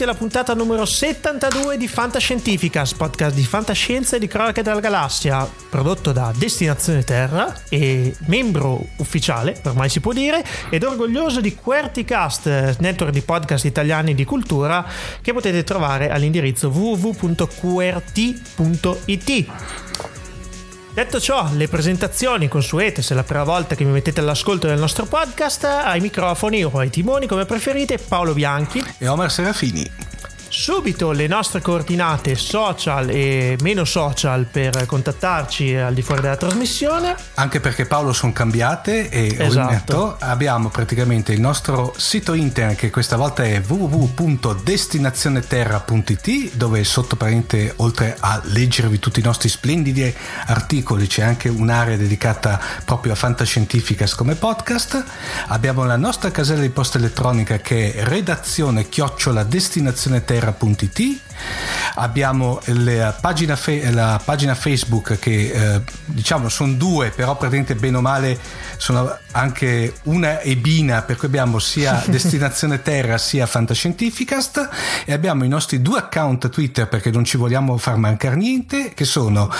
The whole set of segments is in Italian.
Benvenuti alla puntata numero 72 di Fantascientificas, podcast di fantascienza e di cronache della galassia, prodotto da Destinazione Terra e membro ufficiale, ormai si può dire, ed orgoglioso di QWERTYcast, network di podcast italiani di cultura che potete trovare all'indirizzo www.qrt.it. Detto ciò, le presentazioni consuete, se è la prima volta che mi mettete all'ascolto del nostro podcast, ai microfoni o ai timoni come preferite, Paolo Bianchi e Omar Serafini subito le nostre coordinate social e meno social per contattarci al di fuori della trasmissione. Anche perché Paolo sono cambiate e esatto. abbiamo praticamente il nostro sito internet che questa volta è www.destinazioneterra.it dove sotto parente oltre a leggervi tutti i nostri splendidi articoli c'è anche un'area dedicata proprio a fantascientificas come podcast. Abbiamo la nostra casella di posta elettronica che è redazione chiocciola destinazione terra terra.it abbiamo la pagina, fe- la pagina Facebook che eh, diciamo sono due però praticamente bene o male sono anche una e bina per cui abbiamo sia Destinazione Terra sia Fantascientificast. E abbiamo i nostri due account Twitter perché non ci vogliamo far mancare niente che sono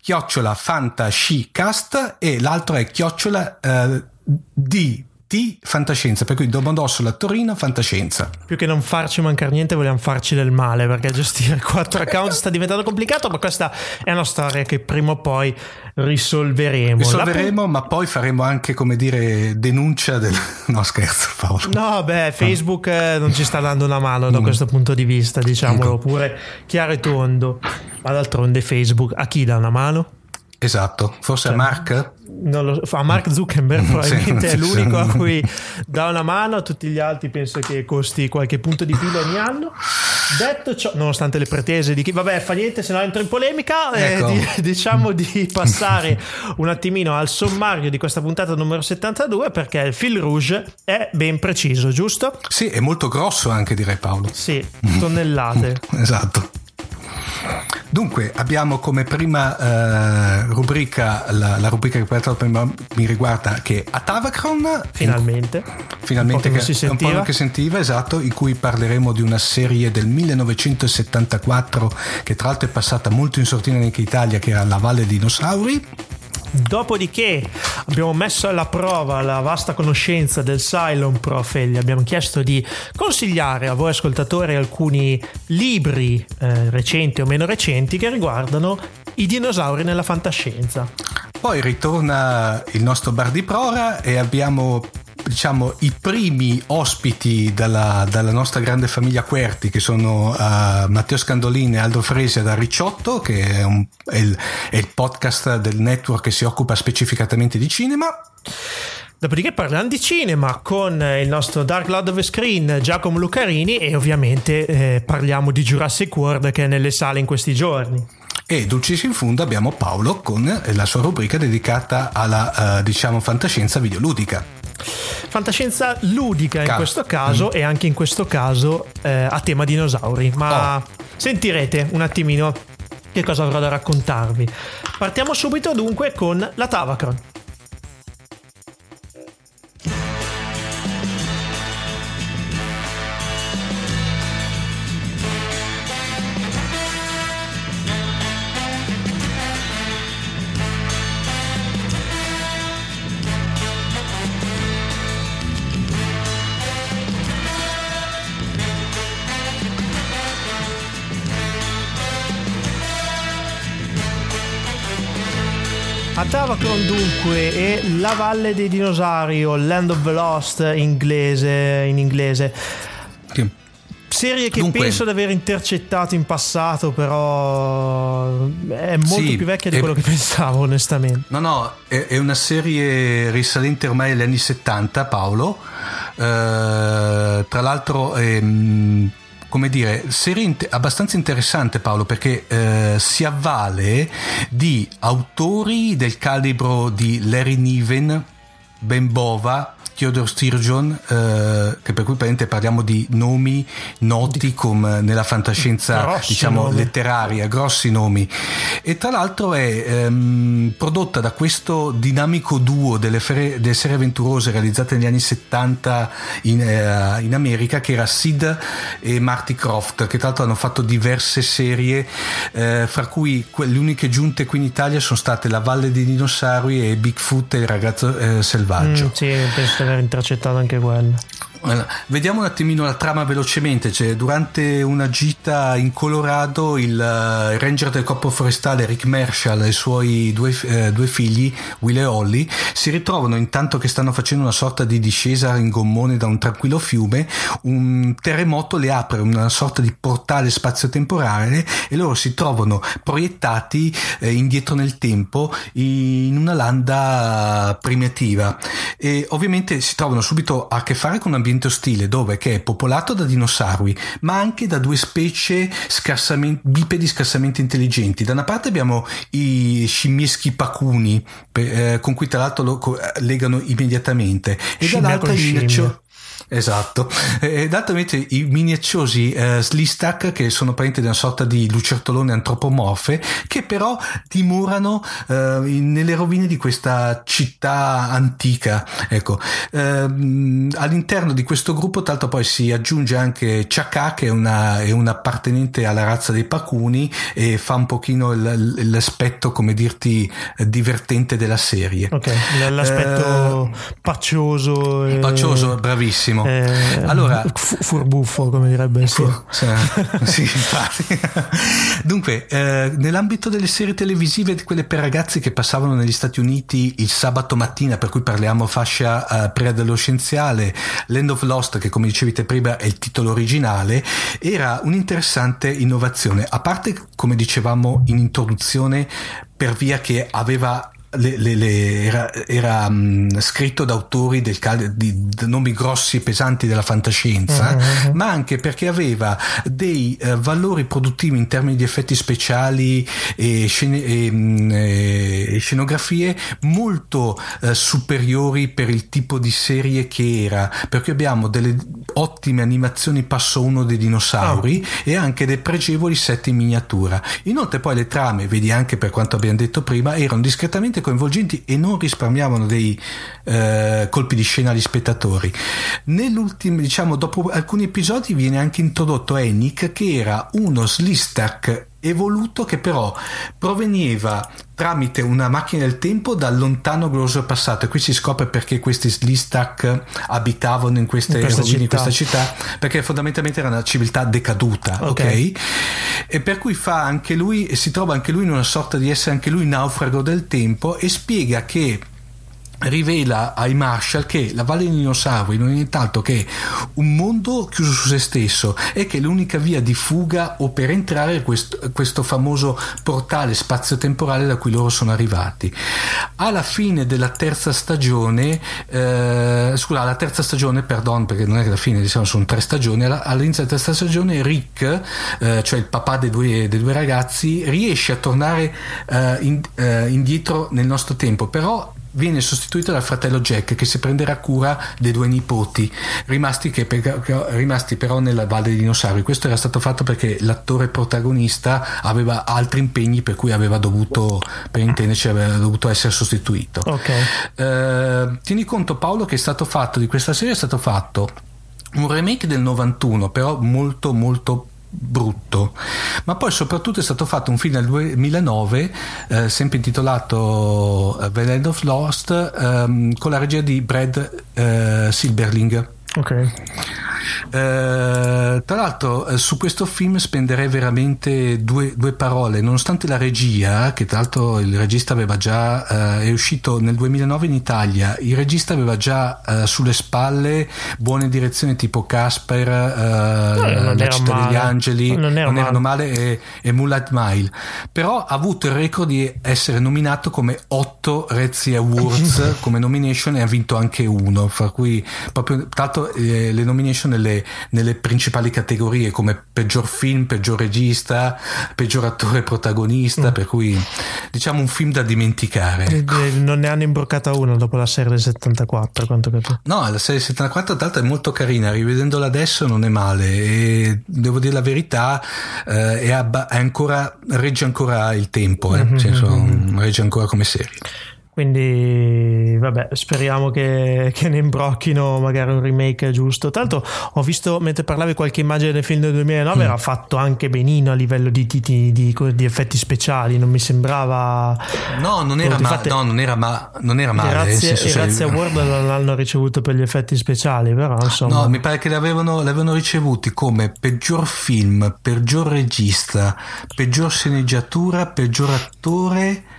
chiocciola Fantascicast e l'altro è chiocciola eh, di T fantascienza, per cui Domodossola Torino fantascienza. Più che non farci mancare niente, vogliamo farci del male perché gestire quattro account sta diventando complicato, ma questa è una storia che prima o poi risolveremo. Risolveremo, La... ma poi faremo anche, come dire, denuncia del... No, scherzo, Paolo. No, beh, Facebook no. non ci sta dando una mano da mm. questo punto di vista, diciamolo ecco. pure chiaro e tondo. Ma d'altronde Facebook a chi dà una mano? Esatto, forse cioè, a Mark? Lo a Mark Zuckerberg probabilmente sì, è l'unico a cui dà una mano, a tutti gli altri penso che costi qualche punto di filo ogni anno. Detto ciò, nonostante le pretese di chi, vabbè, fa niente, se no entro in polemica, eh, ecco. eh, di, diciamo di passare un attimino al sommario di questa puntata numero 72 perché il fil rouge è ben preciso, giusto? Sì, è molto grosso anche direi Paolo. Sì, tonnellate. esatto. Dunque, abbiamo come prima eh, rubrica la, la, rubrica che per prima mi riguarda che è Atavacron. Finalmente. Finalmente un che, che un po' che sentiva, esatto, in cui parleremo di una serie del 1974 che tra l'altro è passata molto in sortina anche in Italia, che era La Valle dei Dinosauri. Dopodiché abbiamo messo alla prova la vasta conoscenza del Cylon Prof e gli abbiamo chiesto di consigliare a voi ascoltatori alcuni libri eh, recenti o meno recenti che riguardano i dinosauri nella fantascienza. Poi ritorna il nostro bar di prora e abbiamo diciamo, i primi ospiti dalla, dalla, nostra grande famiglia Querti, che sono uh, Matteo Scandolini e Aldo Fresia da Ricciotto, che è, un, è, il, è il podcast del network che si occupa specificatamente di cinema. Dopodiché parliamo di cinema con il nostro Dark Lord of the Screen Giacomo Lucarini e ovviamente eh, parliamo di Jurassic World che è nelle sale in questi giorni. E dulcis in fondo abbiamo Paolo con la sua rubrica dedicata alla uh, diciamo fantascienza videoludica. Fantascienza ludica in Ca- questo caso mm. e anche in questo caso eh, a tema dinosauri, ma oh. sentirete un attimino che cosa avrò da raccontarvi. Partiamo subito dunque con la Tavacron. Tavacron dunque è La Valle dei Dinosauri o Land of the Lost inglese, in inglese. Sì. Serie che Dunque, penso di aver intercettato in passato, però è molto sì, più vecchia di è, quello che pensavo, onestamente. No, no, è, è, una serie risalente ormai agli anni 70, Paolo. Uh, tra l'altro, ehm, come dire, serie abbastanza interessante Paolo perché eh, si avvale di autori del calibro di Larry Niven, Ben Bova, Theodore Sturgeon, eh, che per cui parliamo di nomi noti come nella fantascienza grossi diciamo nomi. letteraria, grossi nomi. E tra l'altro è ehm, prodotta da questo dinamico duo delle, fere, delle, serie avventurose realizzate negli anni 70 in, eh, in, America, che era Sid e Marty Croft, che tra l'altro hanno fatto diverse serie, eh, fra cui le uniche giunte qui in Italia sono state La Valle dei Dinosauri e Bigfoot e il ragazzo eh, selvaggio. Mm, sì, penso di aver intercettato anche quello. Vediamo un attimino la trama velocemente. Cioè, durante una gita in Colorado, il, uh, ranger del corpo forestale Rick Marshall e i suoi due, uh, due, figli, Will e Holly, si ritrovano intanto che stanno facendo una sorta di discesa in gommone da un tranquillo fiume. Un terremoto le apre una sorta di portale spazio-temporale e loro si trovano proiettati eh, indietro nel tempo in una landa primitiva. E ovviamente si trovano subito a che fare con un ambiente ambiente ostile dove che è popolato da dinosauri, ma anche da due specie scarsamente, bipedi scarsamente intelligenti. Da una parte abbiamo i scimmieschi pacuni, eh, con cui tra l'altro lo legano immediatamente, e dall'altra i minaccio- Esatto. E d'altro invece i miniacciosi eh, Slistak, che sono parenti di una sorta di lucertolone antropomorfe, che però dimorano eh, nelle rovine di questa città antica. Ecco. Eh, all'interno di questo gruppo, tra l'altro, poi si aggiunge anche Chaka, che è una, è una appartenente alla razza dei Pacuni e fa un pochino l- l'aspetto, come dirti, divertente della serie. Ok, l'aspetto eh, paccioso. E... Paccioso, bravissimo benissimo. Eh, allora, furbuffo, come direbbe sì. sì, sì infatti. Dunque, eh, nell'ambito delle serie televisive, quelle per ragazzi che passavano negli Stati Uniti il sabato mattina, per cui parliamo fascia uh, preadolescenziale, Land of Lost, che come dicevi te prima è il titolo originale, era un'interessante innovazione. A parte, come dicevamo in introduzione, per via che aveva le, le, le, era, era um, scritto da autori del, di, di, nomi grossi e pesanti della fantascienza, uh-huh. ma anche perché aveva dei uh, valori produttivi in termini di effetti speciali e, scene, e, um, e scenografie molto uh, superiori per il tipo di serie che era, perché abbiamo delle ottime animazioni passo uno dei dinosauri oh. e anche dei pregevoli set in miniatura. Inoltre poi le trame, vedi anche per quanto abbiamo detto prima, erano discretamente estremamente coinvolgenti e non risparmiavano dei eh, colpi di scena agli spettatori. Nell'ultimo, diciamo, dopo alcuni episodi viene anche introdotto Enic che era uno Slistak evoluto che però proveniva tramite una macchina del tempo dal lontano glorioso passato e qui si scopre perché questi Slistak abitavano in queste in rovine città. in questa città perché fondamentalmente era una civiltà decaduta ok, okay? e per cui fa anche lui si trova anche lui in una sorta di essere anche lui naufrago del tempo e spiega che rivela ai Marshall che la Valle dei Dinosauri non è nient'altro che un mondo chiuso su se stesso e che l'unica via di fuga o per entrare è questo, questo famoso portale spazio-temporale da cui loro sono arrivati. Alla fine della terza stagione, eh, scusa, alla terza stagione, perdon, perché non è che alla fine diciamo sono tre stagioni, all'inizio della terza stagione Rick, eh, cioè il papà dei due, dei due, ragazzi, riesce a tornare eh, in, eh, indietro nel nostro tempo, però viene sostituito dal fratello Jack che si prenderà cura dei due nipoti rimasti, che, rimasti però nella Valle dei Dinosauri questo era stato fatto perché l'attore protagonista aveva altri impegni per cui aveva dovuto per intenderci aveva dovuto essere sostituito okay. eh, tieni conto Paolo che è stato fatto di questa serie è stato fatto un remake del 91 però molto molto brutto. Ma poi soprattutto è stato fatto un film nel 2009 eh, sempre intitolato uh, The Land of Lost ehm, con la regia di Brad eh, Silberling ok. Eh, tra l'altro eh, su questo film spenderei veramente due, due, parole, nonostante la regia, che tra l'altro il regista aveva già, eh, è uscito nel 2009 in Italia, il regista aveva già eh, sulle spalle buone direzioni tipo Casper, eh, La città degli angeli, non, non erano male, e, e Moonlight Mile, però ha avuto il record di essere nominato come 8 Rezzi Awards come nomination e ha vinto anche uno, fra cui proprio, tra l'altro eh, le nomination nelle, nelle, principali categorie come peggior film, peggior regista, peggior attore protagonista, mm. per cui diciamo un film da dimenticare. Ecco. Non ne hanno imbroccata una dopo la serie del 74, quanto capito. No, la serie del 74 tra l'altro è molto carina, rivedendola adesso non è male e devo dire la verità, eh, è, abba- è ancora, regge ancora il tempo, eh? mm-hmm. senso, regge ancora come serie. Quindi, vabbè, speriamo che, che, ne imbrocchino magari un remake giusto. Tra l'altro, ho visto mentre parlavi qualche immagine del film del 2009, mm. era fatto anche benino a livello di, di, di, di, effetti speciali. Non mi sembrava. No, non era, ma, no, non era, ma, non era male. Grazie, i Razzie Award non l'hanno ricevuto per gli effetti speciali, però insomma. No, mi pare che l'avevano, l'avevano ricevuti come peggior film, peggior regista, peggior sceneggiatura, peggior attore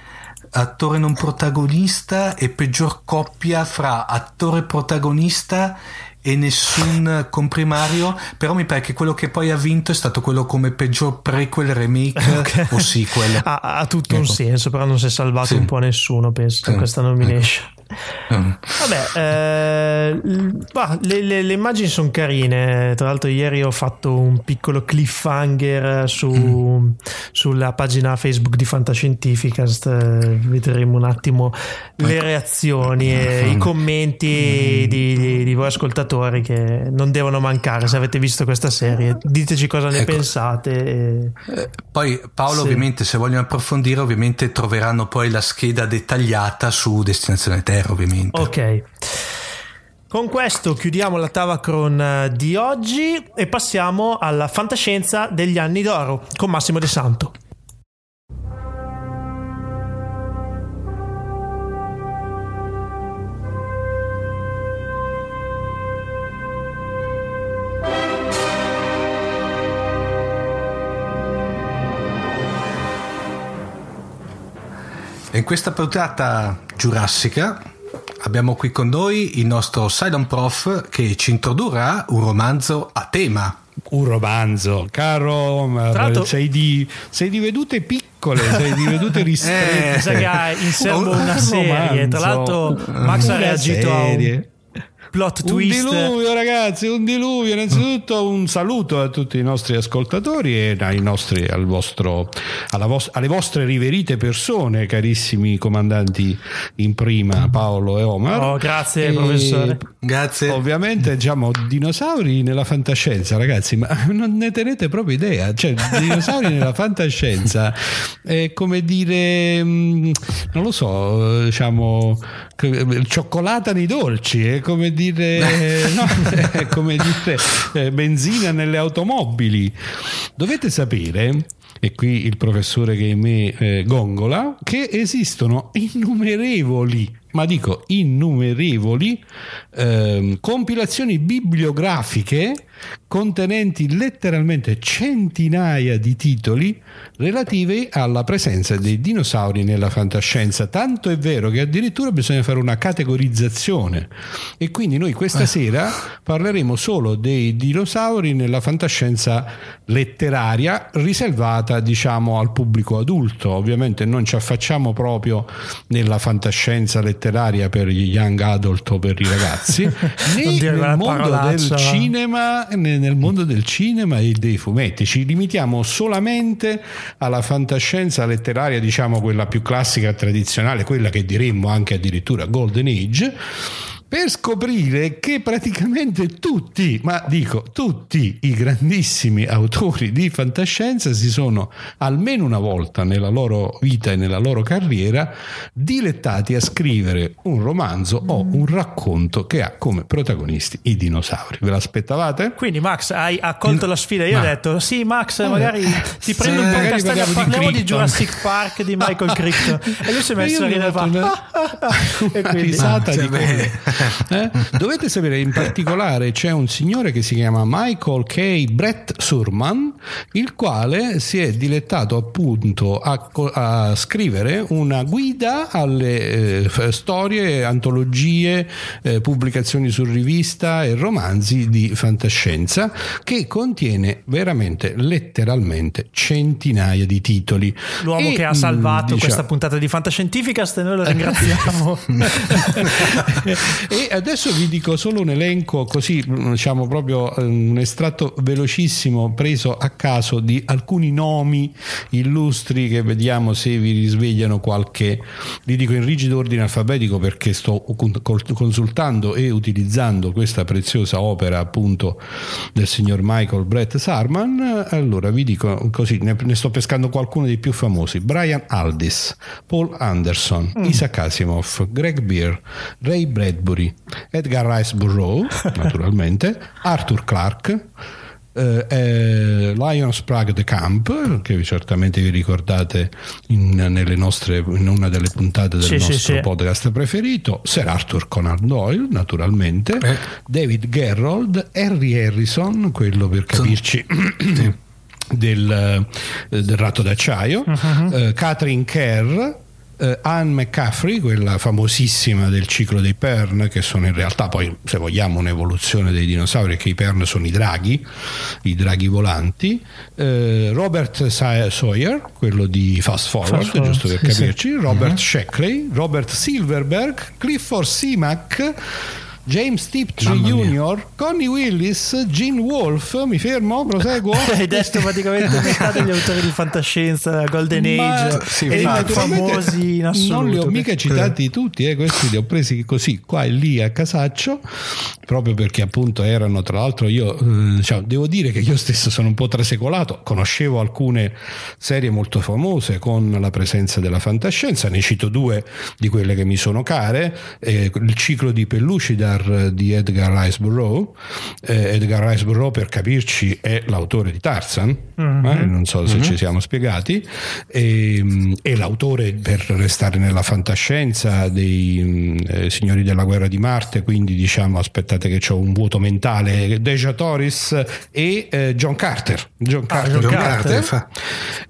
attore non protagonista e peggior coppia fra attore protagonista e nessun comprimario però mi pare che quello che poi ha vinto è stato quello come peggior prequel remake okay. o sequel ha, ha tutto ecco. un senso però non si è salvato sì. un po' nessuno penso sì. in questa nomination ecco. Vabbè, eh, bah, le, le, le, immagini sono carine. Tra l'altro, ieri ho fatto un piccolo cliffhanger su, mm. sulla pagina Facebook di Fantascientificast. Vedremo un attimo le reazioni e i commenti mm. di, di, di, voi ascoltatori che non devono mancare. Se avete visto questa serie, diteci cosa ne ecco. pensate. Eh, poi, Paolo, sì. ovviamente, se vogliono approfondire, ovviamente troveranno poi la scheda dettagliata su Destinazione Terra zero ovviamente. Ok. Con questo chiudiamo la Tavacron eh, di oggi e passiamo alla fantascienza degli anni d'oro con Massimo De Santo. In questa puntata giurassica abbiamo qui con noi il nostro Silent Prof che ci introdurrà un romanzo a tema. Un romanzo, caro, eh, sei di, sei di vedute piccole, sei di vedute ristrette. Eh, sa che ha in serbo una serie. Tra l'altro, Max ha reagito serie. a un plot twist. Un diluvio, ragazzi, un diluvio. Innanzitutto un saluto a tutti i nostri ascoltatori e ai nostri, al vostro, vos- alle vostre riverite persone, carissimi comandanti in prima, Paolo e Omar. Oh, grazie, e professore. Grazie. Ovviamente, diciamo, dinosauri nella fantascienza, ragazzi, ma non ne tenete proprio idea. Cioè, dinosauri nella fantascienza è come dire, mm, non lo so, diciamo, cioccolata nei dolci, è come dire, no, è come dire eh, benzina nelle automobili. Dovete sapere e qui il professore che è me eh, gongola, che esistono innumerevoli ma dico innumerevoli eh, compilazioni bibliografiche contenenti letteralmente centinaia di titoli relativi alla presenza dei dinosauri nella fantascienza. Tanto è vero che addirittura bisogna fare una categorizzazione e quindi noi questa eh. sera parleremo solo dei dinosauri nella fantascienza letteraria riservata diciamo al pubblico adulto. Ovviamente non ci affacciamo proprio nella fantascienza letteraria letteraria per gli young adult o per i ragazzi, né nel mondo, del cinema, né nel mondo del cinema e dei fumetti. Ci limitiamo solamente alla fantascienza letteraria, diciamo quella più classica e tradizionale, quella che diremmo anche addirittura Golden Age per scoprire che praticamente tutti, ma dico tutti i grandissimi autori di fantascienza si sono almeno una volta nella loro vita e nella loro carriera dilettati a scrivere un romanzo o un racconto che ha come protagonisti i dinosauri. Ve l'aspettavate? Quindi Max hai accolto la sfida, io ma... ho detto sì Max eh, magari ti prendo un po' in castello, parliamo di, di Jurassic Park di Michael Crichton. E lui si è messo a ridere una... e quindi... risata di come eh? Dovete sapere in particolare c'è un signore che si chiama Michael K. Brett Surman, il quale si è dilettato appunto a, a scrivere una guida alle eh, storie, antologie, eh, pubblicazioni su rivista e romanzi di fantascienza che contiene veramente letteralmente centinaia di titoli. L'uomo e, che ha salvato diciamo, questa puntata di Fantascientificast e noi lo ringraziamo. E adesso vi dico solo un elenco così, diciamo proprio un estratto velocissimo preso a caso di alcuni nomi illustri che vediamo se vi risvegliano qualche, li dico in rigido ordine alfabetico perché sto consultando e utilizzando questa preziosa opera appunto del signor Michael Brett Sarman. Allora vi dico così, ne, ne sto pescando qualcuno dei più famosi. Brian Aldis, Paul Anderson, mm. Isaac Asimov, Greg Beer, Ray Bradbury, Edgar Rice Burroughs, naturalmente, Arthur Clarke, eh, eh, Lion Sprague de Camp, che certamente vi ricordate in, nostre, in una delle puntate del sì, nostro sì, podcast sì. preferito, Sir Arthur Conan Doyle, naturalmente, eh. David Gerrold, Harry Harrison, quello per capirci. Del, eh, del ratto d'acciaio, uh-huh. uh, Catherine Kerr, eh, Anne McCaffrey, quella famosissima del ciclo dei Pern, che sono in realtà poi, se vogliamo, un'evoluzione dei dinosauri, che i Pern sono i draghi, i draghi volanti, eh, Robert Sawyer, quello di Fast Forward, Fast giusto per sì, capirci, sì. Robert uh-huh. Sheckley, Robert Silverberg, Clifford Simac, James Tiptree Jr., Connie Willis, Gene Wolfe, mi fermo, proseguo. Hai detto praticamente metà degli autori di fantascienza, Golden Ma, Age, sì, e famosi in assoluto. Non li ho mica citati tutti, eh, questi li ho presi così qua e lì a casaccio, proprio perché appunto erano, tra l'altro io eh, diciamo, devo dire che io stesso sono un po' trasecolato, conoscevo alcune serie molto famose con la presenza della fantascienza, ne cito due di quelle che mi sono care, eh, il ciclo di Pellucida Edgar di Edgar Rice Burroughs. Eh, Edgar Rice Burroughs, per capirci, è l'autore di Tarzan, mm-hmm. eh? non so se mm-hmm. ci siamo spiegati, e, ehm, è l'autore, per restare nella fantascienza, dei eh, Signori della guerra di Marte, quindi diciamo, aspettate che ho un vuoto mentale, Deja Torres e eh, John Carter. John Carter, ah, John Carter, Carter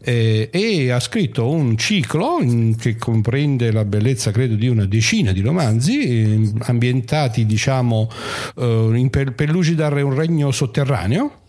eh, e ha scritto un ciclo in, che comprende la bellezza, credo, di una decina di romanzi eh, ambientati diciamo, eh, in Pellucidar è un regno sotterraneo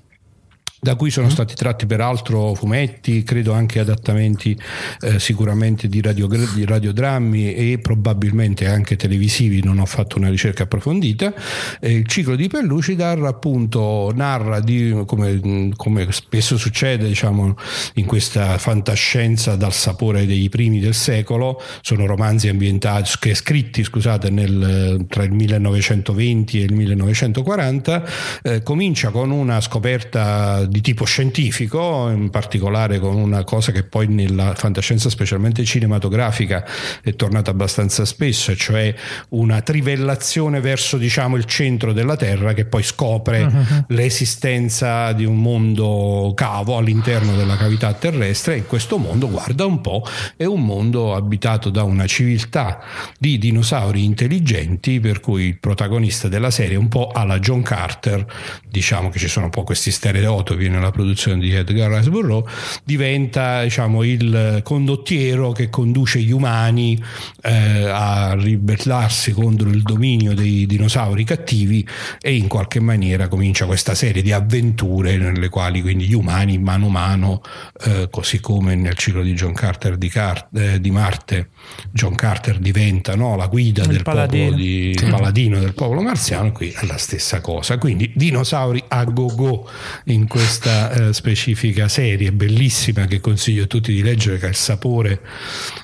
da cui sono mm. stati tratti peraltro fumetti, credo anche adattamenti eh, sicuramente di, radio, di, radiodrammi e probabilmente anche televisivi, non ho fatto una ricerca approfondita. Eh, il ciclo di Pellucidar appunto narra di, come, come, spesso succede diciamo, in questa fantascienza dal sapore dei primi del secolo, sono romanzi ambientati, scritti scusate, nel, tra il 1920 e il 1940, eh, comincia con una scoperta di tipo scientifico, in particolare con una cosa che poi nella fantascienza specialmente cinematografica è tornata abbastanza spesso, cioè una trivellazione verso diciamo il centro della Terra che poi scopre uh-huh. l'esistenza di un mondo cavo all'interno della cavità terrestre e questo mondo, guarda un po', è un mondo abitato da una civiltà di dinosauri intelligenti per cui il protagonista della serie un po' alla John Carter, diciamo che ci sono un po' questi stereotipi interviene nella produzione di Edgar Rice Burroughs, diventa diciamo, il condottiero che conduce gli umani eh, a ribellarsi contro il dominio dei dinosauri cattivi e in qualche maniera comincia questa serie di avventure nelle quali quindi gli umani mano a mano, eh, così come nel ciclo di John Carter di, Car- eh, di Marte, John Carter diventa no, la guida il del paladino. popolo di, sì. paladino del popolo marziano, qui è la stessa cosa. Quindi dinosauri a go go in questo questa eh, specifica serie bellissima che consiglio a tutti di leggere che ha il sapore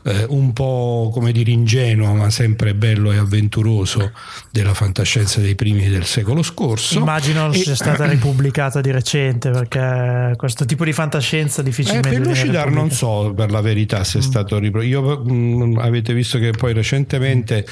eh, un po' come dire ingenuo ma sempre bello e avventuroso della fantascienza dei primi del secolo scorso immagino non sia stata ripubblicata di recente perché questo tipo di fantascienza difficilmente eh, per Lucidar non so per la verità se è mm. stato io mh, mm, avete visto che poi recentemente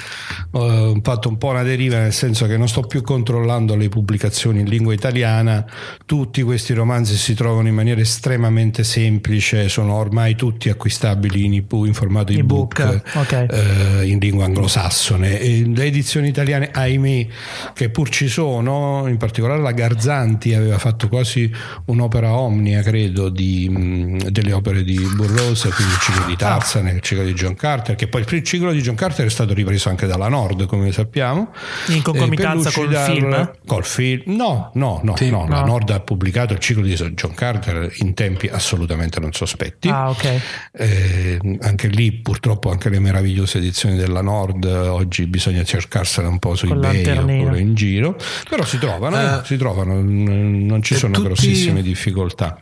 uh, ho fatto un po' una deriva nel senso che non sto più controllando le pubblicazioni in lingua italiana tutti questi romanzi si trovano in maniera estremamente semplice, sono ormai tutti acquistabili in, in formato ebook, ebook okay. eh, in lingua anglosassone. E le edizioni italiane, ahimè, che pur ci sono, in particolare la Garzanti aveva fatto quasi un'opera omnia, credo, di, mh, delle opere di Burroughs, quindi il ciclo di Tarzan, il ciclo di John Carter, che poi il ciclo di John Carter è stato ripreso anche dalla Nord, come sappiamo. In concomitanza col film? Col film? No, no, no, sì, no, no, la Nord ha pubblicato il ciclo ciclo di John Carter in tempi assolutamente non sospetti. Ah, ok. Eh, anche lì purtroppo anche le meravigliose edizioni della Nord oggi bisogna cercarsene un po' su Con eBay lanternina. oppure in giro, però si trovano, eh, Eh, si trovano, non ci sono tutti- grossissime difficoltà.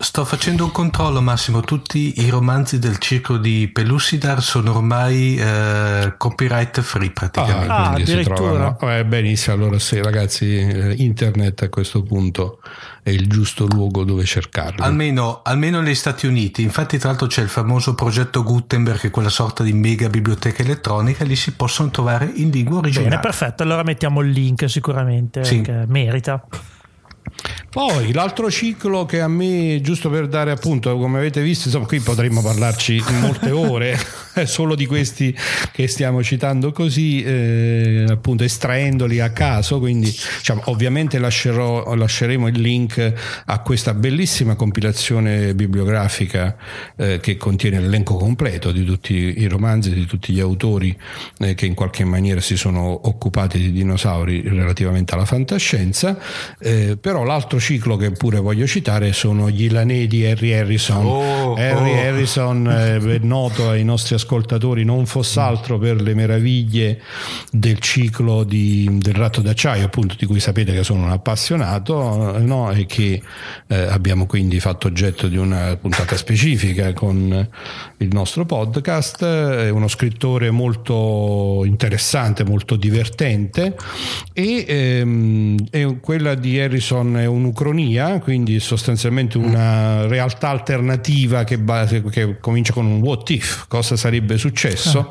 Sto facendo un controllo, Massimo. Tutti i romanzi del circolo di Pelussidar sono ormai eh, copyright free praticamente. Ah, quindi si addirittura. trovano. Eh, benissimo, allora sì, ragazzi, eh, internet a questo punto è il giusto luogo dove cercarli. Almeno, almeno negli Stati Uniti, infatti, tra l'altro, c'è il famoso progetto Gutenberg, che è quella sorta di mega biblioteca elettronica, lì si possono trovare in lingua originale. Bene, perfetto. Allora mettiamo il link sicuramente, Sì. che merita. Poi l'altro ciclo che a me, giusto per dare appunto, come avete visto, insomma, qui potremmo parlarci molte ore, solo di questi che stiamo citando così, eh, appunto estraendoli a caso, quindi diciamo, ovviamente lascerò, lasceremo il link a questa bellissima compilazione bibliografica eh, che contiene l'elenco completo di tutti i romanzi, di tutti gli autori eh, che in qualche maniera si sono occupati di dinosauri relativamente alla fantascienza, eh, però l'altro ciclo che pure voglio citare sono gli Ilanei di Harry Harrison. Oh, Harry oh. Harrison eh, è noto ai nostri ascoltatori non fosse altro per le meraviglie del ciclo di- del ratto d'acciaio, appunto di cui sapete che sono un appassionato no? e che eh, abbiamo quindi fatto oggetto di una puntata specifica con il nostro podcast. È uno scrittore molto interessante, molto divertente e ehm, è- quella di Harrison è un'ucronia, quindi sostanzialmente una realtà alternativa che, ba- che comincia con un what if, cosa sarebbe successo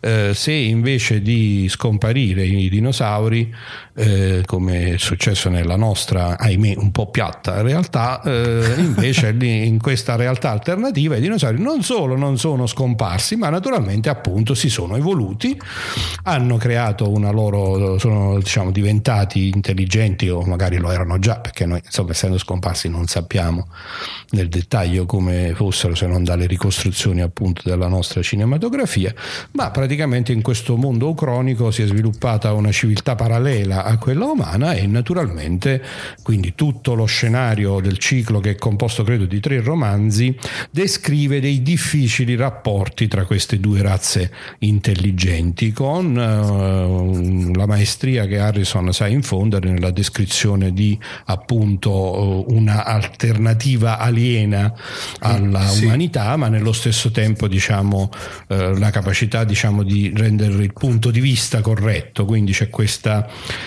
eh, se invece di scomparire i dinosauri, eh, come è successo nella nostra, ahimè, un po' piatta realtà, eh, invece in questa realtà alternativa i dinosauri non solo non sono scomparsi, ma naturalmente appunto si sono evoluti, hanno creato una loro, sono diciamo diventati intelligenti o magari lo erano già, perché noi insomma essendo scomparsi non sappiamo nel dettaglio come fossero se non dalle ricostruzioni appunto della nostra cinematografia, ma praticamente in questo mondo ucronico si è sviluppata una civiltà parallela a quella umana e naturalmente quindi tutto lo scenario del ciclo che è composto credo di tre romanzi descrive dei difficili rapporti tra queste due razze intelligenti con eh, la maestria che Harrison sa infondere nella descrizione di appunto eh, una alternativa aliena alla Sì. umanità ma nello stesso tempo diciamo eh, la capacità diciamo di rendere il punto di vista corretto quindi c'è questa,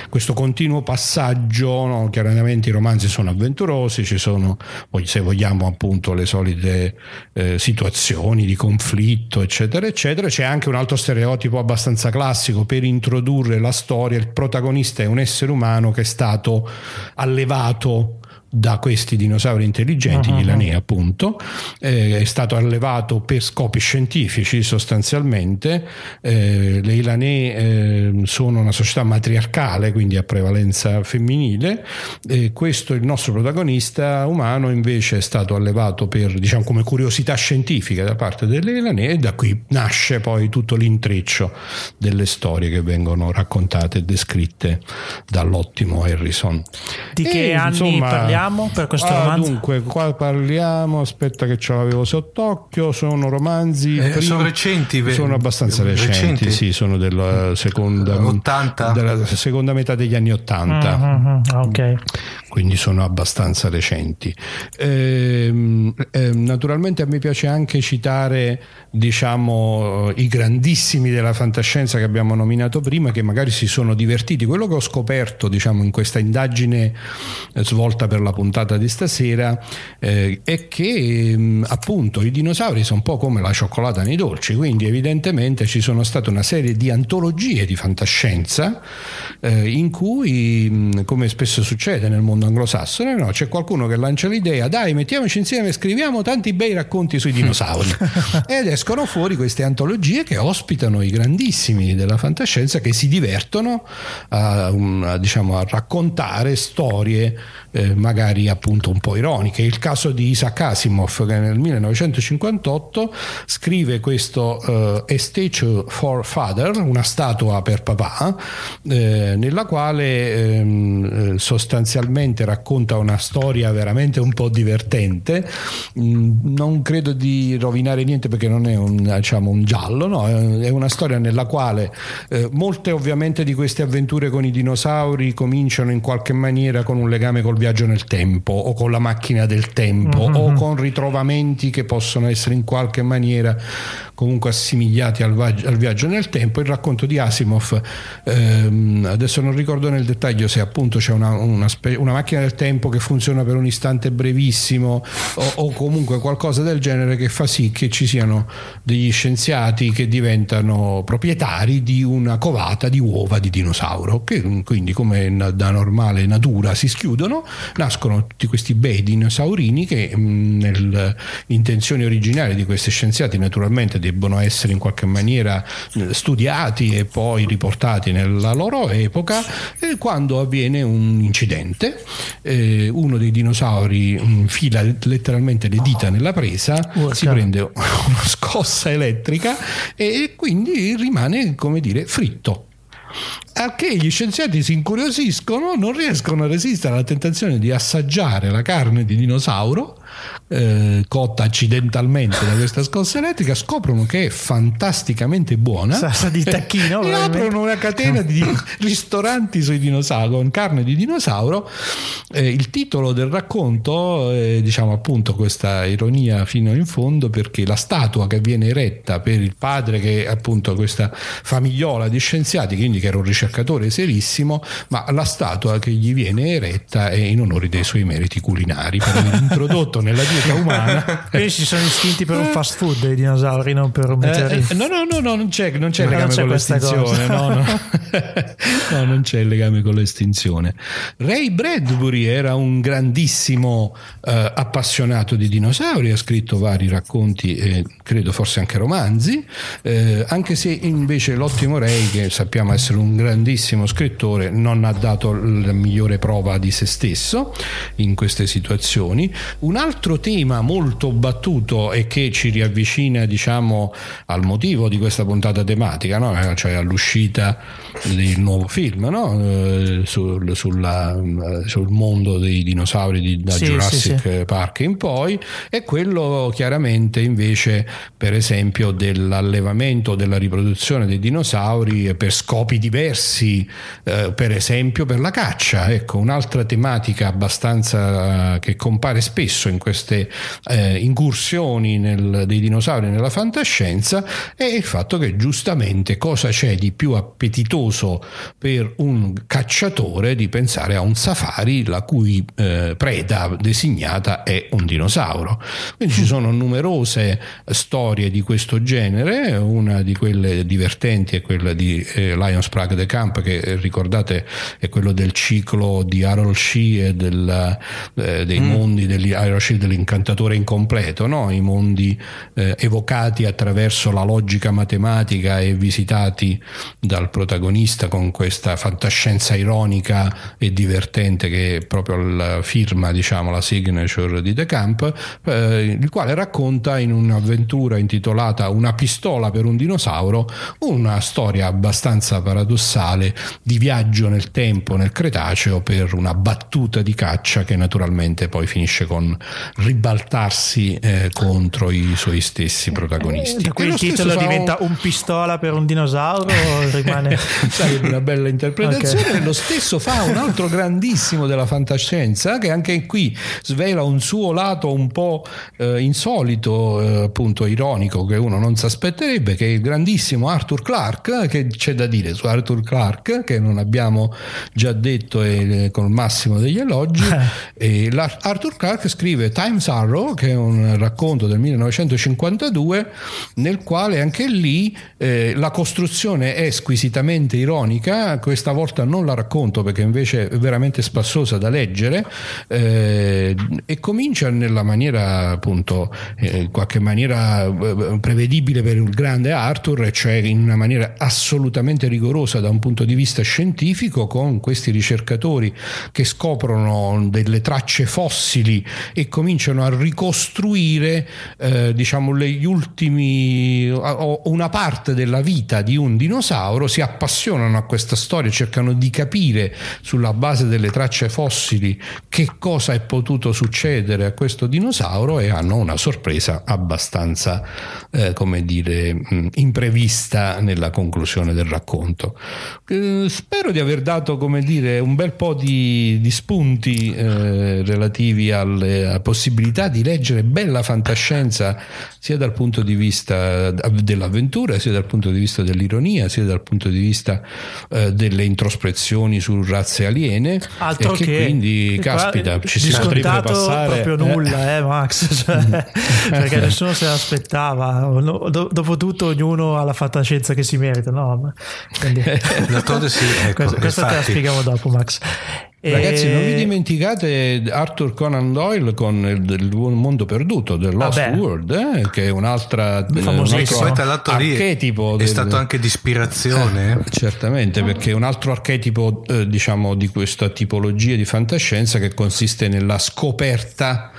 questo continuo passaggio no? chiaramente i romanzi sono avventurosi ci sono se vogliamo appunto le solite eh, situazioni di conflitto eccetera eccetera c'è anche un altro stereotipo abbastanza classico per introdurre la storia il protagonista è un essere umano che è stato allevato da questi dinosauri intelligenti, gli Ilanei appunto, eh, è stato allevato per scopi scientifici sostanzialmente, eh, le Ilanei eh, sono una società matriarcale, quindi a prevalenza femminile, e questo il nostro protagonista umano invece è stato allevato per, diciamo, come curiosità scientifica da parte delle Ilanei e da qui nasce poi tutto l'intreccio delle storie che vengono raccontate e descritte dall'ottimo Harrison. Di che E, anni insomma, parliamo per questo ah, romanzo? Dunque, qua parliamo, aspetta che ce l'avevo sott'occhio, sono romanzi... Eh, primi- sono recenti, ve- Sono abbastanza recenti, recenti? sì, sono della seconda, 80? della seconda metà degli anni 80 Mhm, ok. quindi sono abbastanza recenti. Ehm, ehm, naturalmente a me piace anche citare diciamo i grandissimi della fantascienza che abbiamo nominato prima che magari si sono divertiti. Quello che ho scoperto diciamo in questa indagine eh, svolta per la puntata di stasera eh, è che ehm, appunto i dinosauri sono un po' come la cioccolata nei dolci, quindi evidentemente ci sono state una serie di antologie di fantascienza eh, in cui, mh, come spesso succede nel mondo anglosassone, no, c'è qualcuno che lancia l'idea, dai mettiamoci insieme e scriviamo tanti bei racconti sui dinosauri. Ed escono fuori queste antologie che ospitano i grandissimi della fantascienza che si divertono a, un- a, diciamo, a raccontare storie eh, magari appunto un po' ironiche. Il caso di Isaac Asimov che nel 1958 scrive questo uh, A Statue for Father, una statua per papà, eh, nella quale ehm, sostanzialmente racconta una storia veramente un po' divertente. Mm, non credo di rovinare niente perché non è un, diciamo, un giallo, no? è una storia nella quale eh, molte ovviamente di queste avventure con i dinosauri cominciano in qualche maniera con un legame col viaggio nel tempo o con la macchina del tempo mm-hmm. o con ritrovamenti che possono essere in qualche maniera comunque assimigliati al, vag- al viaggio nel tempo. Il racconto di Asimov, ehm, adesso non ricordo nel dettaglio se appunto c'è una, una, spe- una, macchina del tempo che funziona per un istante brevissimo o, o, comunque qualcosa del genere che fa sì che ci siano degli scienziati che diventano proprietari di una covata di uova di dinosauro, che quindi come da normale natura si schiudono, nascono tutti questi bei dinosaurini che nelle intenzioni originali di questi scienziati naturalmente debbono essere in qualche maniera eh, studiati e poi riportati nella loro epoca e quando avviene un incidente eh, uno dei dinosauri infila letteralmente le dita nella presa Urca. si prende una scossa elettrica e quindi rimane come dire fritto a che gli scienziati si incuriosiscono, non riescono a resistere alla tentazione di assaggiare la carne di dinosauro eh, cotta accidentalmente da questa scossa elettrica, scoprono che è fantasticamente buona. Sa di tacchino, e aprono una catena di ristoranti sui dinosauri, con carne di dinosauro. Eh, il titolo del racconto è diciamo appunto questa ironia fino in fondo perché la statua che viene eretta per il padre che è appunto questa famigliola di scienziati, quindi che era un ricercatore serissimo, ma la statua che gli viene eretta è in onore dei suoi meriti culinari per aver introdotto nella dieta umana. Quindi si sono istinti per un fast food dei dinosauri, non per un meteorite. Eh, no, no, no, no, non c'è, non c'è no, legame non c'è con l'estinzione. No, no. no, non c'è il legame con l'estinzione. Ray Bradbury era un grandissimo eh, appassionato di dinosauri, ha scritto vari racconti e credo forse anche romanzi, eh, anche se invece l'ottimo Ray, che sappiamo essere un grandissimo scrittore, non ha dato la migliore prova di se stesso in queste situazioni. Un altro tema molto battuto e che ci riavvicina diciamo al motivo di questa puntata tematica, no? Eh, cioè all'uscita del nuovo film no? Eh, sul, sulla, eh, sul, mondo dei dinosauri di, da sì, Jurassic sì, sì. Park in poi, è quello chiaramente invece per esempio dell'allevamento, della riproduzione dei dinosauri per scopi diversi, eh, per esempio per la caccia. Ecco, un'altra tematica abbastanza che compare spesso in queste eh, incursioni nel, dei dinosauri nella fantascienza è il fatto che giustamente cosa c'è di più appetitoso per un cacciatore di pensare a un safari la cui eh, preda designata è un dinosauro. Quindi ci sono numerose storie di questo genere, una di quelle divertenti è quella di eh, Lions Prague de Camp che eh, ricordate è quello del ciclo di Harold Shee e del, eh, dei mm. mondi degli Harold Shee dell'incantatore incompleto, no? i mondi eh, evocati attraverso la logica matematica e visitati dal protagonista con questa fantascienza ironica e divertente che è proprio la firma, diciamo, la signature di De Camp, eh, il quale racconta in un'avventura intitolata Una pistola per un dinosauro una storia abbastanza paradossale di viaggio nel tempo, nel Cretaceo, per una battuta di caccia che naturalmente poi finisce con ribaltarsi eh, contro i suoi stessi protagonisti. Da cui il titolo diventa un pistola per un dinosauro rimane... Sarebbe una bella interpretazione. Okay. Lo stesso fa un altro grandissimo della fantascienza che anche qui svela un suo lato un po' eh, insolito, eh, appunto ironico, che uno non si aspetterebbe, che è il grandissimo Arthur Clarke, che c'è da dire su Arthur Clarke, che non abbiamo già detto e, con il massimo degli elogi. Eh. Arthur Clarke scrive Times Arrow, che è un racconto del 1952, nel quale anche lì eh, la costruzione è squisitamente ironica, questa volta non la racconto perché invece è veramente spassosa da leggere, eh, e comincia nella maniera appunto, eh, in qualche maniera eh, prevedibile per il grande Arthur, cioè in una maniera assolutamente rigorosa da un punto di vista scientifico, con questi ricercatori che scoprono delle tracce fossili e cominciano a ricostruire eh, diciamo gli ultimi una parte della vita di un dinosauro si appassionano a questa storia cercano di capire sulla base delle tracce fossili che cosa è potuto succedere a questo dinosauro e hanno una sorpresa abbastanza eh, come dire imprevista nella conclusione del racconto. Eh, spero di aver dato come dire un bel po' di, di spunti eh, relativi alle, alla possibilità di leggere bella fantascienza sia dal punto di vista dell'avventura, sia dal punto di vista dell'ironia, sia dal punto di vista eh, delle introspezioni su razze aliene. Altro e che, che quindi, caspita, ci si potrebbe passare. proprio nulla, eh, Max, cioè, perché nessuno se l'aspettava. No, do, dopotutto, ognuno ha la fantascienza che si merita, no? Quindi, sì, ecco, questo, questo te la spieghiamo dopo, Max. Ragazzi, non vi dimenticate Arthur Conan Doyle con il, il mondo perduto, The Lost Vabbè. World, eh, che è un'altra un altro archetipo. È del, stato anche di ispirazione. Eh, certamente, perché è un altro archetipo, eh, diciamo, di questa tipologia di fantascienza che consiste nella scoperta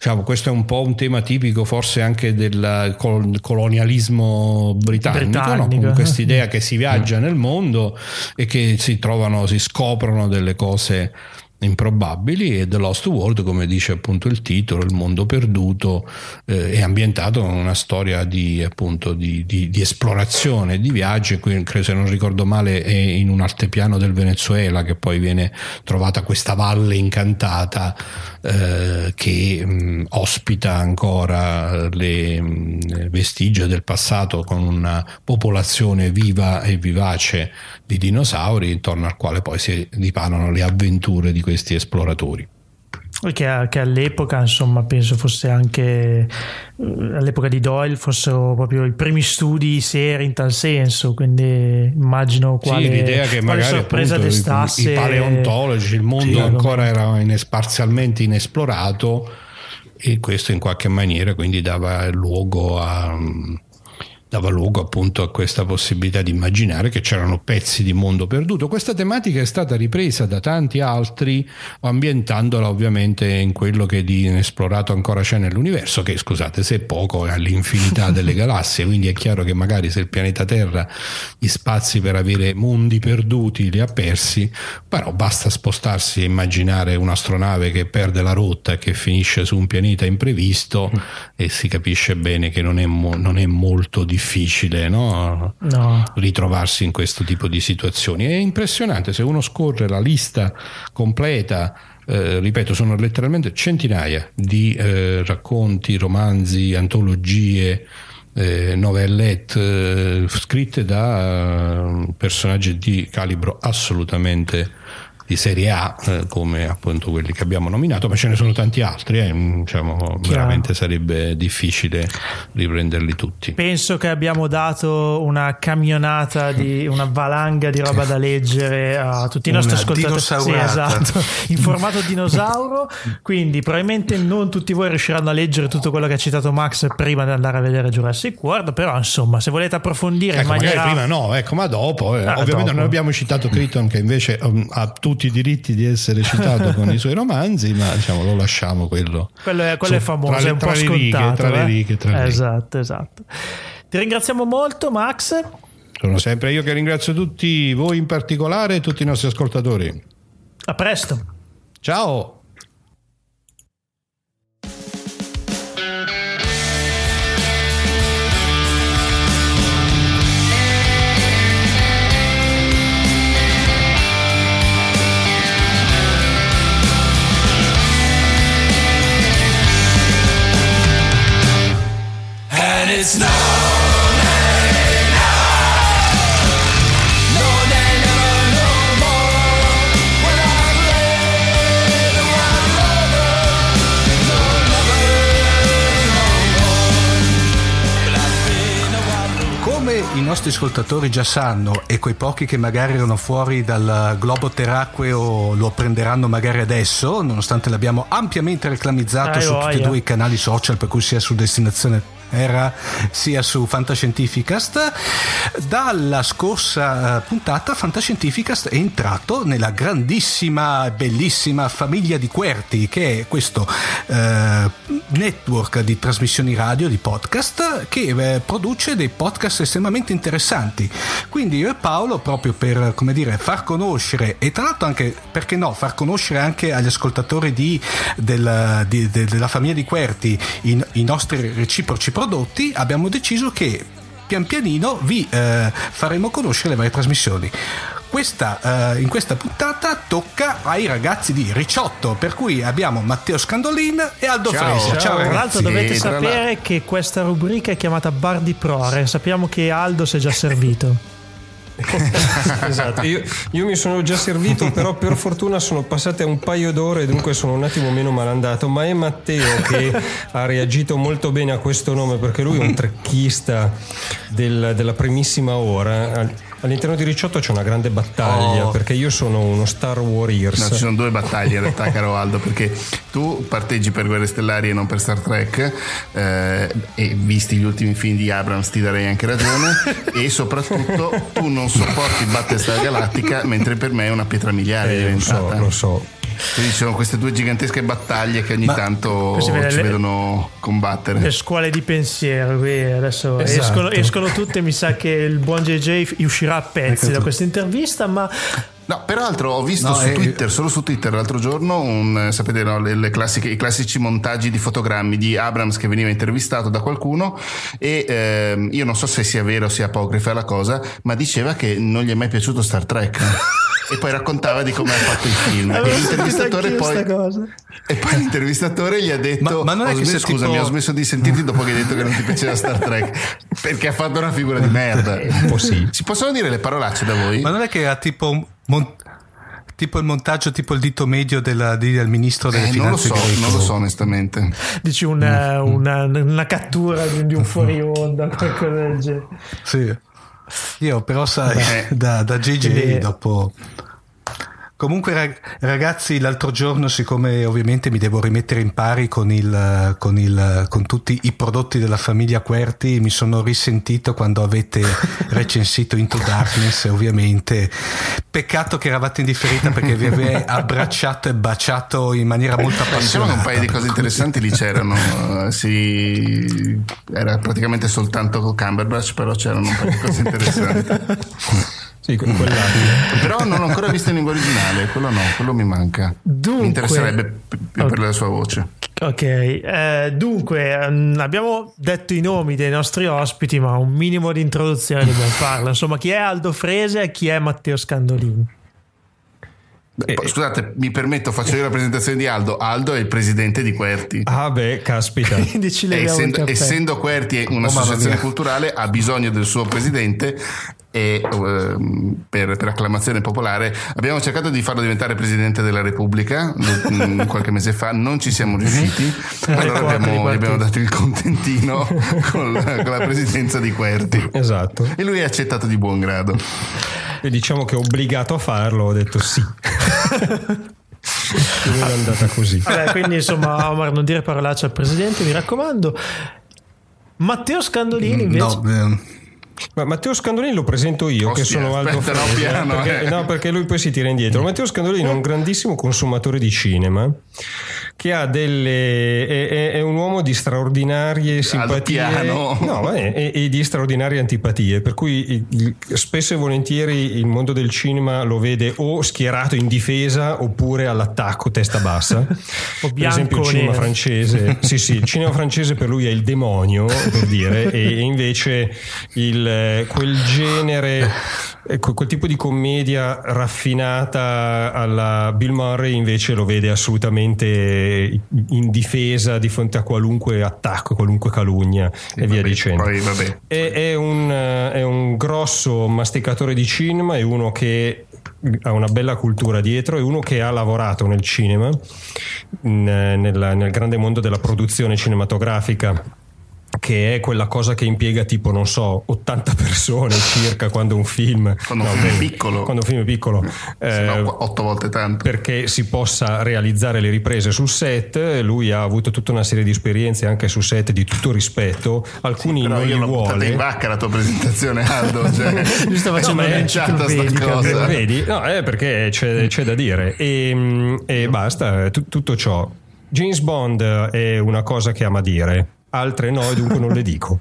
Diciamo, questo è un po' un tema tipico forse anche del colonialismo britannico, britannico. No? con questa idea che si viaggia nel mondo e che si trovano, si scoprono delle cose improbabili e The Lost World, come dice appunto il titolo, il mondo perduto, eh, è ambientato in una storia di, appunto, di, di, di esplorazione, di viaggio, credo se non ricordo male è in un altepiano del Venezuela che poi viene trovata questa valle incantata eh, che mh, ospita ancora le mh, vestigia del passato con una popolazione viva e vivace di dinosauri intorno al quale poi si dipanano le avventure di questi esploratori. Che, che, all'epoca, insomma, penso fosse anche eh, all'epoca di Doyle fossero proprio i primi studi seri in tal senso. Quindi immagino quale, sì, l'idea che magari sorpresa appunto, destasse. I, i paleontologi, il mondo sì, ancora era in, parzialmente inesplorato e questo in qualche maniera quindi dava luogo a dava luogo appunto a questa possibilità di immaginare che c'erano pezzi di mondo perduto. Questa tematica è stata ripresa da tanti altri, ambientandola ovviamente in quello che di inesplorato ancora c'è nell'universo, che scusate se è poco è all'infinità delle galassie, quindi è chiaro che magari se il pianeta Terra gli spazi per avere mondi perduti li ha persi, però basta spostarsi e immaginare un'astronave che perde la rotta e che finisce su un pianeta imprevisto mm. e si capisce bene che non è, mo- non è molto difficile difficile no? No. ritrovarsi in questo tipo di situazioni. È impressionante se uno scorre la lista completa. Eh, ripeto, sono letteralmente centinaia di eh, racconti, romanzi, antologie, eh, novellette eh, scritte da eh, personaggi di calibro assolutamente di serie A eh, come appunto quelli che abbiamo nominato ma ce ne sono tanti altri eh, diciamo, veramente sarebbe difficile riprenderli tutti. Penso che abbiamo dato una camionata di una valanga di roba da leggere a tutti i nostri una ascoltatori. Sì, esatto, in formato dinosauro. Quindi probabilmente non tutti voi riusciranno a leggere tutto quello che ha citato Max prima di andare a vedere Jurassic World però insomma se volete approfondire ecco, in maniera prima no ecco ma dopo eh. ah, ovviamente dopo. noi abbiamo citato Crichton che invece um, ha tutti tutti i diritti di essere citato con i suoi romanzi, ma diciamo lo lasciamo quello. Quello è, quello è famoso, tra le, è un po' scontato. Righe, tra le righe, tra le esatto, esatto. Ti ringraziamo molto, Max. Sono sempre io che ringrazio tutti voi in particolare e tutti i nostri ascoltatori. A presto. Ciao. Nostri ascoltatori già sanno e quei pochi che magari erano fuori dal globo terracqueo lo prenderanno magari adesso, nonostante l'abbiamo ampiamente reclamizzato Dai, su tutti e due i canali social, per cui sia su Destinazione era sia su Fantascientificast. Dalla scorsa eh, puntata Fantascientificast è entrato nella grandissima bellissima famiglia di Querti, che è questo eh, network di trasmissioni radio, di podcast, che eh, produce dei podcast estremamente interessanti. Quindi io e Paolo, proprio per come dire, far conoscere e tra l'altro anche, perché no, far conoscere anche agli ascoltatori di, del- di- de- della famiglia di Querti i, i nostri reciproci prodotti, abbiamo deciso che pian pianino vi eh, faremo conoscere le varie trasmissioni. Questa, eh, in questa puntata tocca ai ragazzi di Ricciotto, per cui abbiamo Matteo Scandolin e Aldo Ciao. Fresa. Ciao, Tra l'altro ragazzi, dovete tra l'altro- sapere che questa rubrica è chiamata Bar di Prore. Sappiamo che Aldo si è già servito. esatto, io, io mi sono già servito, però per fortuna sono passate un paio d'ore, dunque sono un attimo meno malandato. Ma è Matteo che ha reagito molto bene a questo nome perché lui è un trecchista del- della primissima ora. Al- All'interno di Ricciotto c'è una grande battaglia Oh. perché io sono uno Star Warriors. No, ci sono due battaglie in realtà, caro Aldo, perché tu parteggi per Guerre Stellari e non per Star Trek, eh, e visti gli ultimi film di Abrams ti darei anche ragione, e soprattutto tu non sopporti Battlestar Galactica, mentre per me è una pietra miliare Eh, lo so, diventata. lo so. Quindi ci sono queste due gigantesche battaglie che ogni Ma- tanto ci le- vedono combattere. Le scuole di pensiero, qui adesso Esatto. escono, escono tutte. Mi sa che il buon JJ uscirà a pezzi da questa intervista, ma No, peraltro ho visto No, su eh, Twitter, solo su Twitter l'altro giorno, un, eh, sapete, no, le, le classiche- i classici montaggi di fotogrammi di Abrams che veniva intervistato da qualcuno e ehm, io non so se sia vero o sia apocrifa la cosa, ma diceva che non gli è mai piaciuto Star Trek. e poi raccontava di come ha fatto il film. E sentito l'intervistatore poi... E poi l'intervistatore gli ha detto: Ma- ma non è "Ho che smesso- se Scusami, tipo- ho smesso di sentirti dopo che hai detto che non ti piaceva Star Trek. Perché ha fatto una figura di merda. Un po' sì. Si possono dire le parolacce da voi? Ma non è che era tipo mon- tipo il montaggio, tipo il dito medio della- del ministro delle Eh, non lo finanze so, greco. non lo so onestamente. Dici una, una- una cattura di, di un fuori onda, qualcosa del genere. Sì. Io però sai, Beh. da, da JJ Quindi- dopo... Comunque rag- ragazzi, l'altro giorno, siccome ovviamente mi devo rimettere in pari con, il, con, il, con tutti i prodotti della famiglia Querti, mi sono risentito quando avete recensito Into Darkness, ovviamente. Peccato che eravate in differita perché vi avevo abbracciato e baciato in maniera molto Diciamo appassionata. che un paio di cose interessanti lì c'erano. eh, si- Era praticamente soltanto Cumberbatch, però c'erano un paio di cose interessanti. Sì. Però non ho ancora visto in lingua originale, quello no, quello mi manca. Dunque- mi interesserebbe più per la sua voce. Ok, eh, dunque ehm, abbiamo detto i nomi dei nostri ospiti, ma un minimo di introduzione dobbiamo farla. Insomma, chi è Aldo Frese e chi è Matteo Scandolini? Beh, poi, Scusate, mi permetto, faccio io la presentazione di Aldo. Aldo è il presidente di Querti. Ah, beh, caspita. Quindi ci E essendo, essendo Querti Oh, un'associazione mia. culturale ha bisogno del suo presidente e ehm, per, per acclamazione popolare abbiamo cercato di farlo diventare presidente della Repubblica mm, qualche mese fa, non ci siamo riusciti, allora Ricordi, abbiamo, gli abbiamo dato il contentino con la, con la presidenza di Querti Esatto. e lui ha accettato di buon grado. E diciamo che obbligato a farlo, ho detto sì. Meno è andata così. Vabbè, quindi insomma, Omar, non dire parolacce al presidente, mi raccomando. Matteo Scandolini invece. No, ehm, Ma Matteo Scandolini lo presento io, che Ostia, sono Aldo aspetta, no, Frese, piano, perché, eh. no, perché lui poi si tira indietro. Matteo Scandolini è un grandissimo consumatore di cinema che ha delle è, è- è un uomo di straordinarie simpatie. no, e, e di straordinarie antipatie per cui spesso e volentieri il mondo del cinema lo vede o schierato in difesa oppure all'attacco testa bassa. Per bianco esempio il o cinema francese. Sì sì il cinema francese per lui è il demonio per dire e, e invece il, eh, quel genere ecco, quel tipo di commedia raffinata alla Bill Murray invece lo vede assolutamente in difesa di fronte a qualunque attacco, qualunque calunnia e via Vabbè, dicendo. Poi vabbè. È, è un, è un grosso masticatore di cinema, è uno che ha una bella cultura dietro, è uno che ha lavorato nel cinema, in, nella- nel grande mondo della produzione cinematografica che è quella cosa che impiega tipo, non so, 80 persone circa quando un film... Quando un no, film è piccolo. Quando un film è piccolo. Se no, eh, otto volte tanto. perché si possa realizzare le riprese sul set. Lui ha avuto tutta una serie di esperienze anche su set di tutto rispetto. Alcuni Però non io li vuole. in vacca la tua presentazione, Aldo. Cioè, Lui sta facendo No, lanciata sta vedi? cosa. Vedi? No, è perché c'è, c'è da dire. E, e basta, tu- tutto ciò. James Bond è una cosa che ama dire, altre no, e dunque non le dico.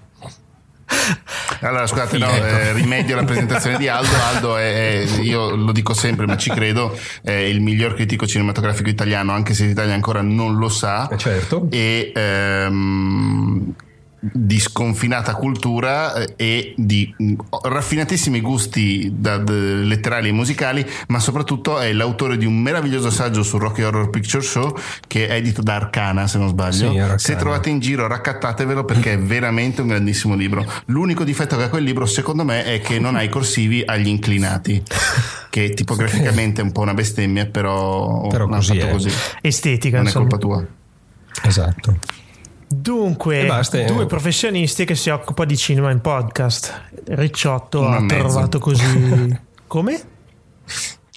Allora, scusate, no, eh, rimedio alla presentazione di Aldo. Aldo è, è- io lo dico sempre, ma ci credo, è il miglior critico cinematografico italiano, anche se l'Italia ancora non lo sa. Eh, certo. E ehm, di sconfinata cultura eh, e di mh, raffinatissimi gusti da- da- letterali e musicali, ma soprattutto è l'autore di un meraviglioso saggio sul Rocky Horror Picture Show che è edito da Arcana, se non sbaglio. Sì, se trovate in giro, raccattatevelo perché è veramente un grandissimo libro. L'unico difetto che ha quel libro, secondo me, è che non ha i corsivi agli inclinati. Che tipograficamente è un po' una bestemmia, però, Però così fatto è. così. Estetica, Non è insomma. colpa tua. Esatto. Dunque, basta, eh. due professionisti che si occupano di cinema in podcast. Ricciotto Uno ha trovato così. Come?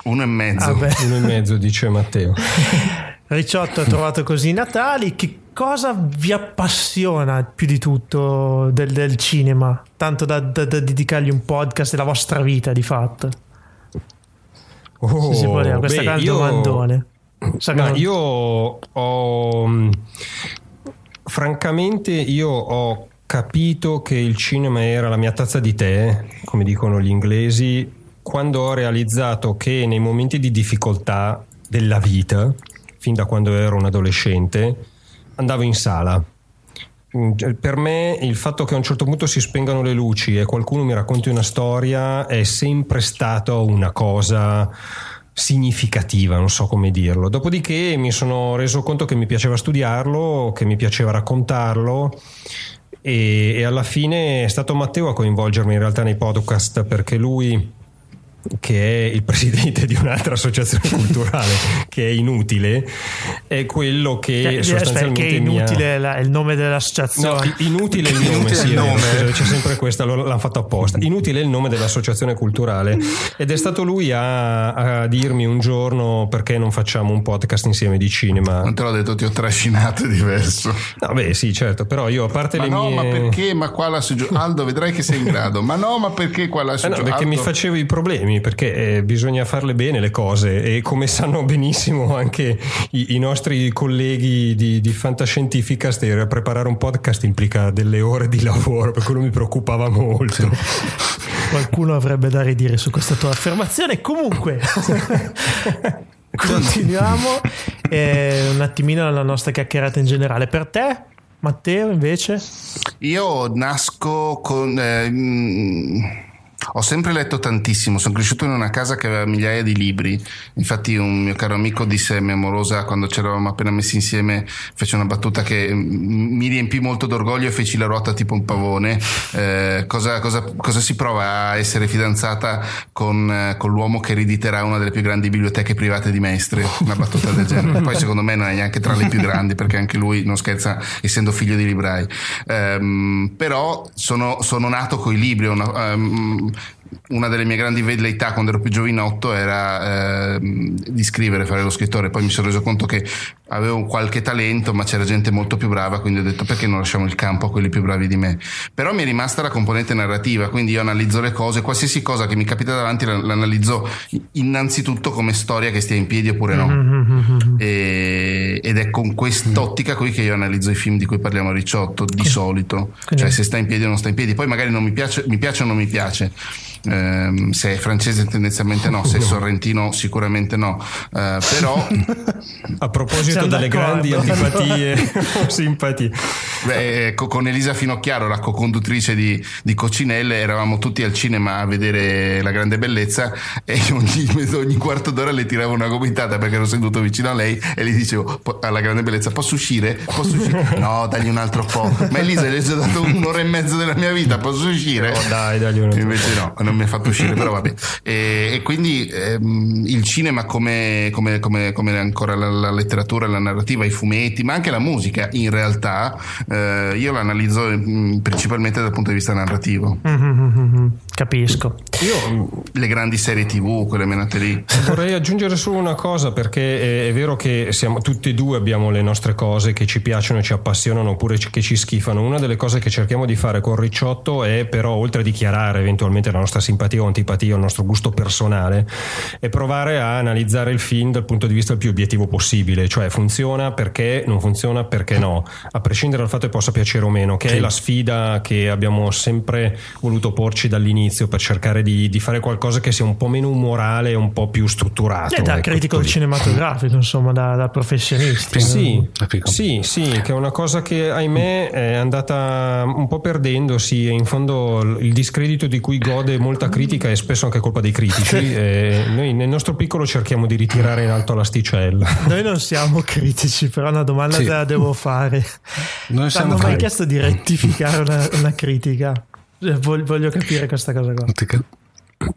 Uno e mezzo. Vabbè. Uno e mezzo, dice Matteo. Ricciotto ha trovato così i Natali. Che cosa vi appassiona più di tutto del, del cinema? Tanto da, da- da dedicargli un podcast della vostra vita, di fatto. Oh, Se si può dire, questa beh, gran io- domandone. Sa che Ma non- io ho mh, francamente io ho capito che il cinema era la mia tazza di tè, come dicono gli inglesi, quando ho realizzato che nei momenti di difficoltà della vita, fin da quando ero un adolescente, andavo in sala. Mm, Per me il fatto che a un certo punto si spengano le luci e qualcuno mi racconti una storia è sempre stato una cosa significativa, non so come dirlo. Dopodiché mi sono reso conto che mi piaceva studiarlo, che mi piaceva raccontarlo e, e alla fine è stato Matteo a coinvolgermi in realtà nei podcast perché lui che è il presidente di un'altra associazione culturale che è inutile è quello che Cioè, aspetta, sostanzialmente che è mi ha- inutile la- il nome No, dell'associazione. i- inutile il nome, Inutile sì, il è vero, nome. scusa, c'è sempre questa, l'hanno fatto apposta. Inutile il nome dell'associazione culturale ed è stato lui a, a dirmi un giorno perché non facciamo un podcast insieme di cinema. Non te l'ho detto, ti ho trascinato, è diverso. No, beh, sì, certo, però io a parte Ma le no, mie ma perché? Ma qua la sugge- Aldo, vedrai che sei in grado. Ma no, ma perché qua la Eh sugge- no, perché mi Aldo- facevo i problemi, perché eh, bisogna farle bene le cose e come sanno benissimo anche i, i nostri colleghi di, di Fantascientificast, preparare un podcast implica delle ore di lavoro, per quello mi preoccupava molto. Qualcuno avrebbe da ridire su questa tua affermazione. Comunque, continuiamo eh, un attimino la nostra chiacchierata in generale. Per te, Matteo, invece? Io nasco con... eh, mm, ho sempre letto tantissimo, sono cresciuto in una casa che aveva migliaia di libri, infatti un mio caro amico disse a mia amorosa quando ci eravamo appena messi insieme, fece una battuta che mm, mi riempì molto d'orgoglio e feci la ruota tipo un pavone, Eh, cosa, cosa- cosa si prova a essere fidanzata con, eh, con l'uomo che erediterà una delle più grandi biblioteche private di Mestre, una battuta del genere, poi secondo me non è neanche tra le più grandi perché anche lui non scherza essendo figlio di librai, Ehm, però sono, sono nato i libri, una, ehm, una delle mie grandi velleità quando ero più giovinotto era ehm, di scrivere, fare lo scrittore. Poi mi sono reso conto che avevo qualche talento, ma c'era gente molto più brava, quindi ho detto perché non lasciamo il campo a quelli più bravi di me. Però mi è rimasta la componente narrativa, quindi io analizzo le cose, qualsiasi cosa che mi capita davanti la- l'analizzo innanzitutto come storia che stia in piedi oppure no. E- ed è con quest'ottica qui che io analizzo i film di cui parliamo a Ricciotto, di solito. Quindi- Cioè se sta in piedi o non sta in piedi. Poi magari non mi piace, mi piace o non mi piace. Ehm, se è francese tendenzialmente no, se è sorrentino sicuramente no. Eh, però A proposito Siamo delle grandi antipatie o simpatie, beh, ecco, con Elisa Finocchiaro, la co-conduttrice di, di Coccinelle, eravamo tutti al cinema a vedere La Grande Bellezza e io ogni, ogni quarto d'ora le tiravo una gomitata perché ero seduto vicino a lei e le dicevo "Po- alla Grande Bellezza posso uscire? Posso uscire? No, dagli un altro po'. Ma Elisa, le ho già dato un'ora e mezza della mia vita, posso uscire? Oh, dai, dagli un altro Invece no, non non mi ha fatto uscire, però vabbè. E, e quindi ehm, il cinema come, come, come, come ancora la, la, letteratura, la narrativa, i fumetti, ma anche la musica in realtà eh, io l'analizzo mm, principalmente dal punto di vista narrativo. Mm-hmm, capisco. Io le grandi serie tv, quelle menate lì. Vorrei aggiungere solo una cosa perché è, è vero che siamo, tutti e due abbiamo le nostre cose che ci piacciono e ci appassionano oppure che ci schifano. Una delle cose che cerchiamo di fare con Ricciotto è però oltre a dichiarare eventualmente la nostra simpatia o antipatia o il nostro gusto personale, è provare a analizzare il film dal punto di vista più obiettivo possibile, cioè funziona perché non funziona perché no, a prescindere dal fatto che possa piacere o meno, che sì. è la sfida che abbiamo sempre voluto porci dall'inizio per cercare di, di, fare qualcosa che sia un po' meno umorale e un po' più strutturato. E da ecco, critico cinematografico, insomma, da, da professionisti. Sì, sì, sì, che è una cosa che ahimè è andata un po' perdendosi e in fondo il discredito di cui gode molta critica è spesso anche colpa dei critici. noi nel nostro piccolo cerchiamo di ritirare in alto l'asticella. Noi non siamo critici, però una domanda sì. te la devo fare. Non hanno mai chiesto di rettificare una, una critica? Cioè, voglio capire questa cosa qua.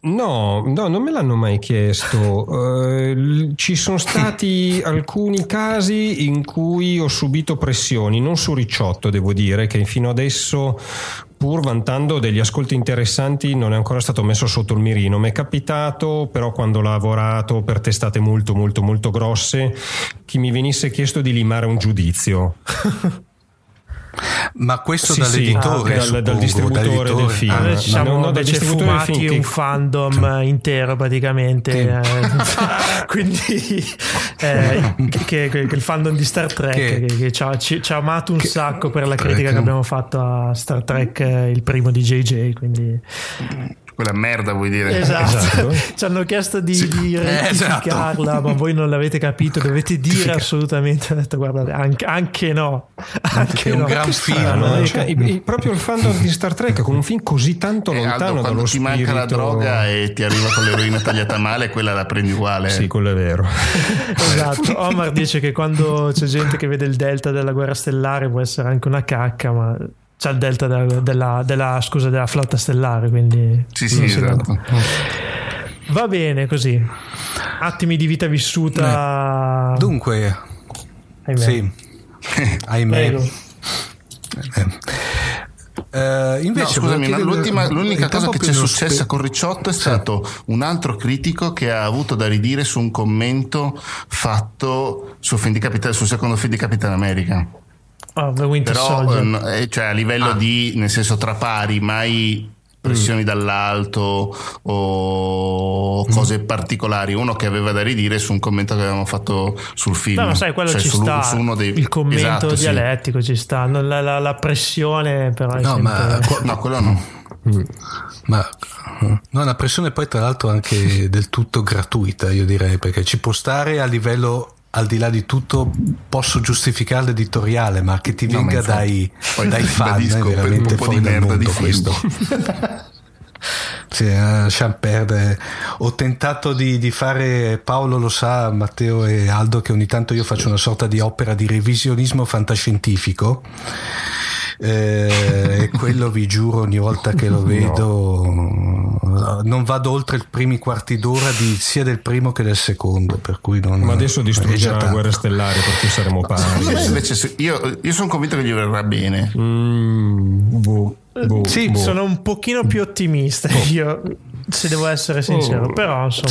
No, no, non me l'hanno mai chiesto. Uh, ci sono stati alcuni casi in cui ho subito pressioni, non su Ricciotto, devo dire, che fino adesso pur vantando degli ascolti interessanti non è ancora stato messo sotto il mirino. Mi è capitato però quando ho lavorato per testate molto molto molto grosse che mi venisse chiesto di limare un giudizio. Ma questo sì, dall'editore, sì, ah, dal, dal, distributore dall'editore. del film. Ah, ci siamo no, no, invece fumati un fandom cioè. intero praticamente. Eh, quindi eh, che, che, che, il fandom di Star Trek che, che ci, ha, ci, ci, ha, amato un sacco per la critica che abbiamo fatto a Star Trek, eh, il primo di JJ. Quindi quella merda vuoi dire esatto, esatto. ci hanno chiesto di, sì. di rettificarla esatto. ma voi non l'avete capito dovete dire assolutamente ho detto guardate anche, anche no anche è no. un gran film no? cioè, il, proprio il fandom di Star Trek con un film così tanto eh, lontano Aldo, quando ti spirito... manca la droga e ti arriva con l'eroina tagliata male quella la prendi uguale sì quello è vero esatto Omar dice che quando c'è gente che vede il delta della guerra stellare può essere anche una cacca ma c'è il delta della, della, della, scusa, della flotta stellare, quindi... Sì, sì, esatto. Va bene così. Attimi di vita vissuta. Eh, dunque, ahimè. sì, ahimè. Uh, invece, no, scusami, l'ultima, l'unica cosa che ci è successa spe... con Ricciotto è stato un altro critico che ha avuto da ridire su un commento fatto sul, Capitan, sul secondo film di Capitan America. Oh, Però, eh, cioè a livello ah. di, nel senso tra pari, mai pressioni mm. dall'alto o cose mm. particolari. Uno che aveva da ridire su un commento che avevamo fatto sul film. No, ma sai, quello cioè ci su, sta. Su dei... Il commento esatto, dialettico sì. ci sta. La, la, la, pressione, però. No, ma no, quello no. Mm. Ma no, una pressione poi tra l'altro anche del tutto gratuita, io direi, perché ci può stare a livello al di là di tutto posso giustificare l'editoriale, ma che ti venga no, dai, dai fan è veramente un po' fuori merda mondo questo. Sì, lasciamo perdere. Ho tentato di, di, fare, Paolo lo sa, Matteo e Aldo, che ogni tanto io faccio una sorta di opera di revisionismo fantascientifico eh, e quello vi giuro ogni volta che lo vedo no. non vado oltre i primi quarti d'ora di, sia del primo che del secondo per cui non, ma adesso distruggerà la guerra stellare per cui saremo pari invece io, io sono convinto che gli verrà bene mm, boh, boh, sì boh. sono un pochino più ottimista boh. io se devo essere sincero oh. però insomma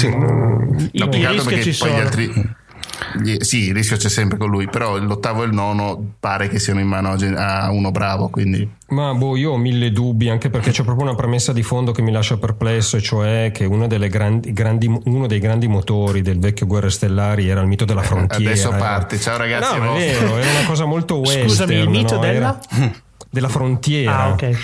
sì. i, no, i rischi ci sono altri sì, il rischio c'è sempre con lui, però l'ottavo e il nono pare che siano in mano a uno bravo, quindi... Ma boh, io ho mille dubbi, anche perché c'è proprio una premessa di fondo che mi lascia perplesso, e cioè che grandi, grandi, uno dei grandi motori del vecchio Guerre Stellari era il mito della frontiera. Adesso parte, ciao ragazzi. No, è vero, era una cosa molto western. Scusami, il mito no? della... Era della frontiera, ah, okay.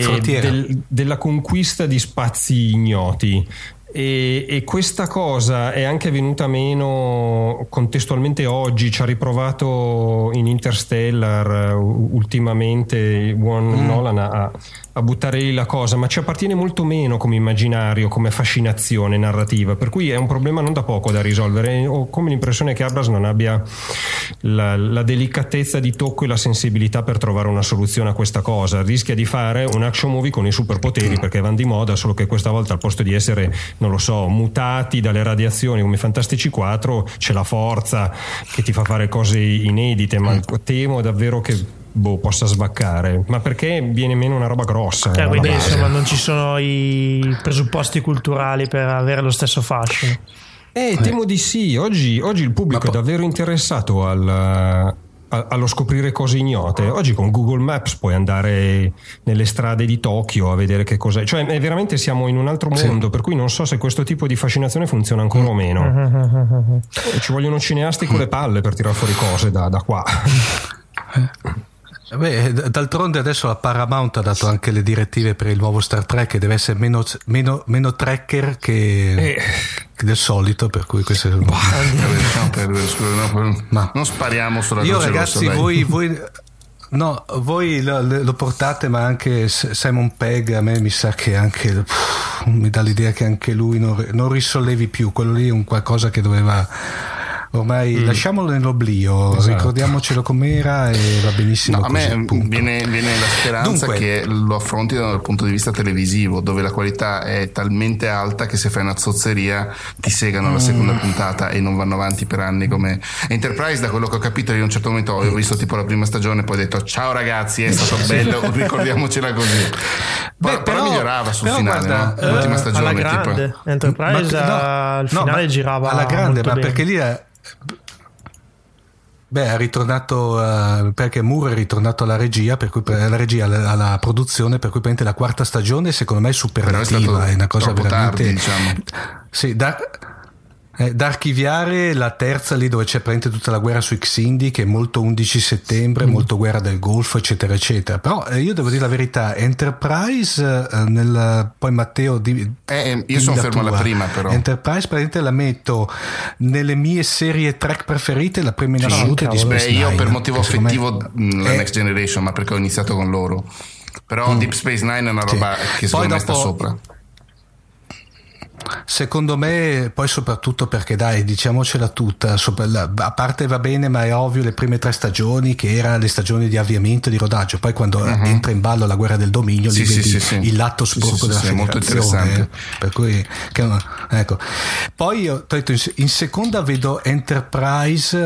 frontiera. Del, della conquista di spazi ignoti. E, e, questa cosa è anche venuta meno contestualmente oggi, ci ha riprovato in Interstellar ultimamente Juan mm. Nolan a, a, buttare lì la cosa, ma ci appartiene molto meno come immaginario, come fascinazione narrativa, per cui è un problema non da poco da risolvere. Ho come l'impressione che Abras non abbia la, la delicatezza di tocco e la sensibilità per trovare una soluzione a questa cosa. Rischia di fare un action movie con i superpoteri perché vanno di moda, solo che questa volta al posto di essere, non lo so, mutati dalle radiazioni come Fantastici 4, c'è la forza che ti fa fare cose inedite, ma temo davvero che boh, possa sbaccare, ma perché viene meno una roba grossa. Cioè, alla quindi base. insomma non ci sono i presupposti culturali per avere lo stesso fascino. Eh, temo di sì. Oggi, oggi il pubblico Ma è po- davvero interessato al, a- allo scoprire cose ignote. Oggi con Google Maps puoi andare nelle strade di Tokyo a vedere che cos'è. Cioè, è veramente siamo in un altro Sì. mondo, per cui non so se questo tipo di fascinazione funziona ancora o meno. Ci vogliono cineasti con le palle per tirare fuori cose da, da qua. Beh, d- d'altronde adesso la Paramount ha dato anche le direttive per il nuovo Star Trek che deve essere meno, meno, meno tracker che, Eh. che del solito, per cui questo è un... Scusa, no, Ma- non spariamo sulla Io ragazzi, rossa, voi, voi- no, voi lo, lo portate, ma anche Simon Pegg a me mi sa che anche pff, mi dà l'idea che anche lui non, non risollevi più. Quello lì è un qualcosa che doveva. Ormai lasciamolo nell'oblio, Esatto. ricordiamocelo com'era e va benissimo No, a me viene, viene la speranza Dunque- che lo affronti dal punto di vista televisivo, dove la qualità è talmente alta che se fai una zozzeria ti segano la seconda Mm. puntata e non vanno avanti per anni come Enterprise. Da quello che ho capito, io a un certo momento ho visto tipo la prima stagione, poi ho detto ciao ragazzi, è stato bello, ricordiamocela così. Beh, però, però- migliorava sul però finale, guarda, no? l'ultima eh, stagione. alla grande tipo. Enterprise Ma- al no, finale ma- girava alla grande, molto ma bene. perché lì è. Beh, è ritornato eh, perché Moore è ritornato alla regia, per cui alla regia, alla, alla produzione, per cui praticamente la quarta stagione secondo me è Però è è una cosa veramente tardi, diciamo. Sì, da, eh, da archiviare la terza lì dove c'è praticamente tutta la guerra sui Xindi che è molto 11 settembre, Mm. molto guerra del Golfo eccetera eccetera però eh, io devo dire la verità Enterprise eh, nel, poi Matteo di, Eh, io dimmi sono fermo alla prima, però. Enterprise praticamente la metto nelle mie serie track preferite la prima in assoluto è di cavolo. Beh, Space io Nine, per motivo secondo me affettivo mh, la è- Next Generation, ma perché ho iniziato con loro. Però Deep Space Nine è una Sì. roba che secondo Poi me sta dopo- sopra. Secondo me, poi soprattutto perché dai, diciamocela tutta, la- a parte va bene, ma è ovvio le prime tre stagioni che erano le stagioni di avviamento e di rodaggio, poi quando entra in ballo la guerra del dominio. Sì, lì sì, vedi sì, sì. il lato sporco sì, sì, della sì, è molto interessante. eh. per cui che- ecco. Poi io, detto, in, in seconda vedo Enterprise,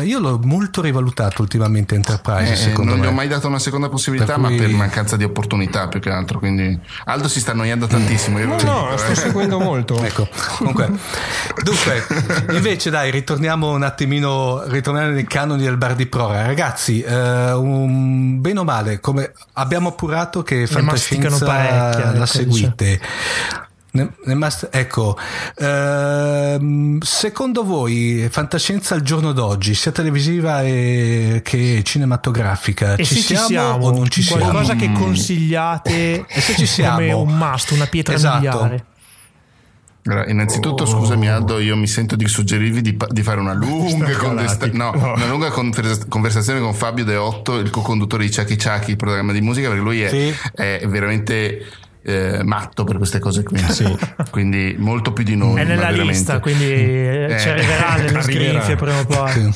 eh, io l'ho molto rivalutato ultimamente Enterprise, Eh, secondo non me. gli ho mai dato una seconda possibilità, Per ma cui- per mancanza di opportunità più che altro. Quindi Aldo si sta annoiando tantissimo. Io No, lo no, sto eh. seguendo molto. Ecco, comunque, dunque, invece dai, ritorniamo un attimino, ritorniamo nei canoni del bar di prora. Ragazzi, eh, un, bene o male, come abbiamo appurato che fantascienza la seguite. Ne- ne mas- ecco, ehm, secondo voi fantascienza al giorno d'oggi, sia televisiva e che cinematografica, E ci, se ci siamo, siamo, o non ci siamo? qualcosa che consigliate E se ci siamo? come un must, una pietra Esatto. miliare. Allora, innanzitutto, Oh. scusami, Aldo, io mi sento di suggerirvi di, di fare una lunga, conversa- no, una lunga conversa- conversazione con Fabio De Otto, il co-conduttore di Chucky Chucky, il programma di musica, perché lui è, Sì. è veramente eh, matto per queste cose qui. Sì. Quindi molto più di noi. È nella lista, quindi eh, ci Eh, arriverà nelle sgrinfie prima o poi.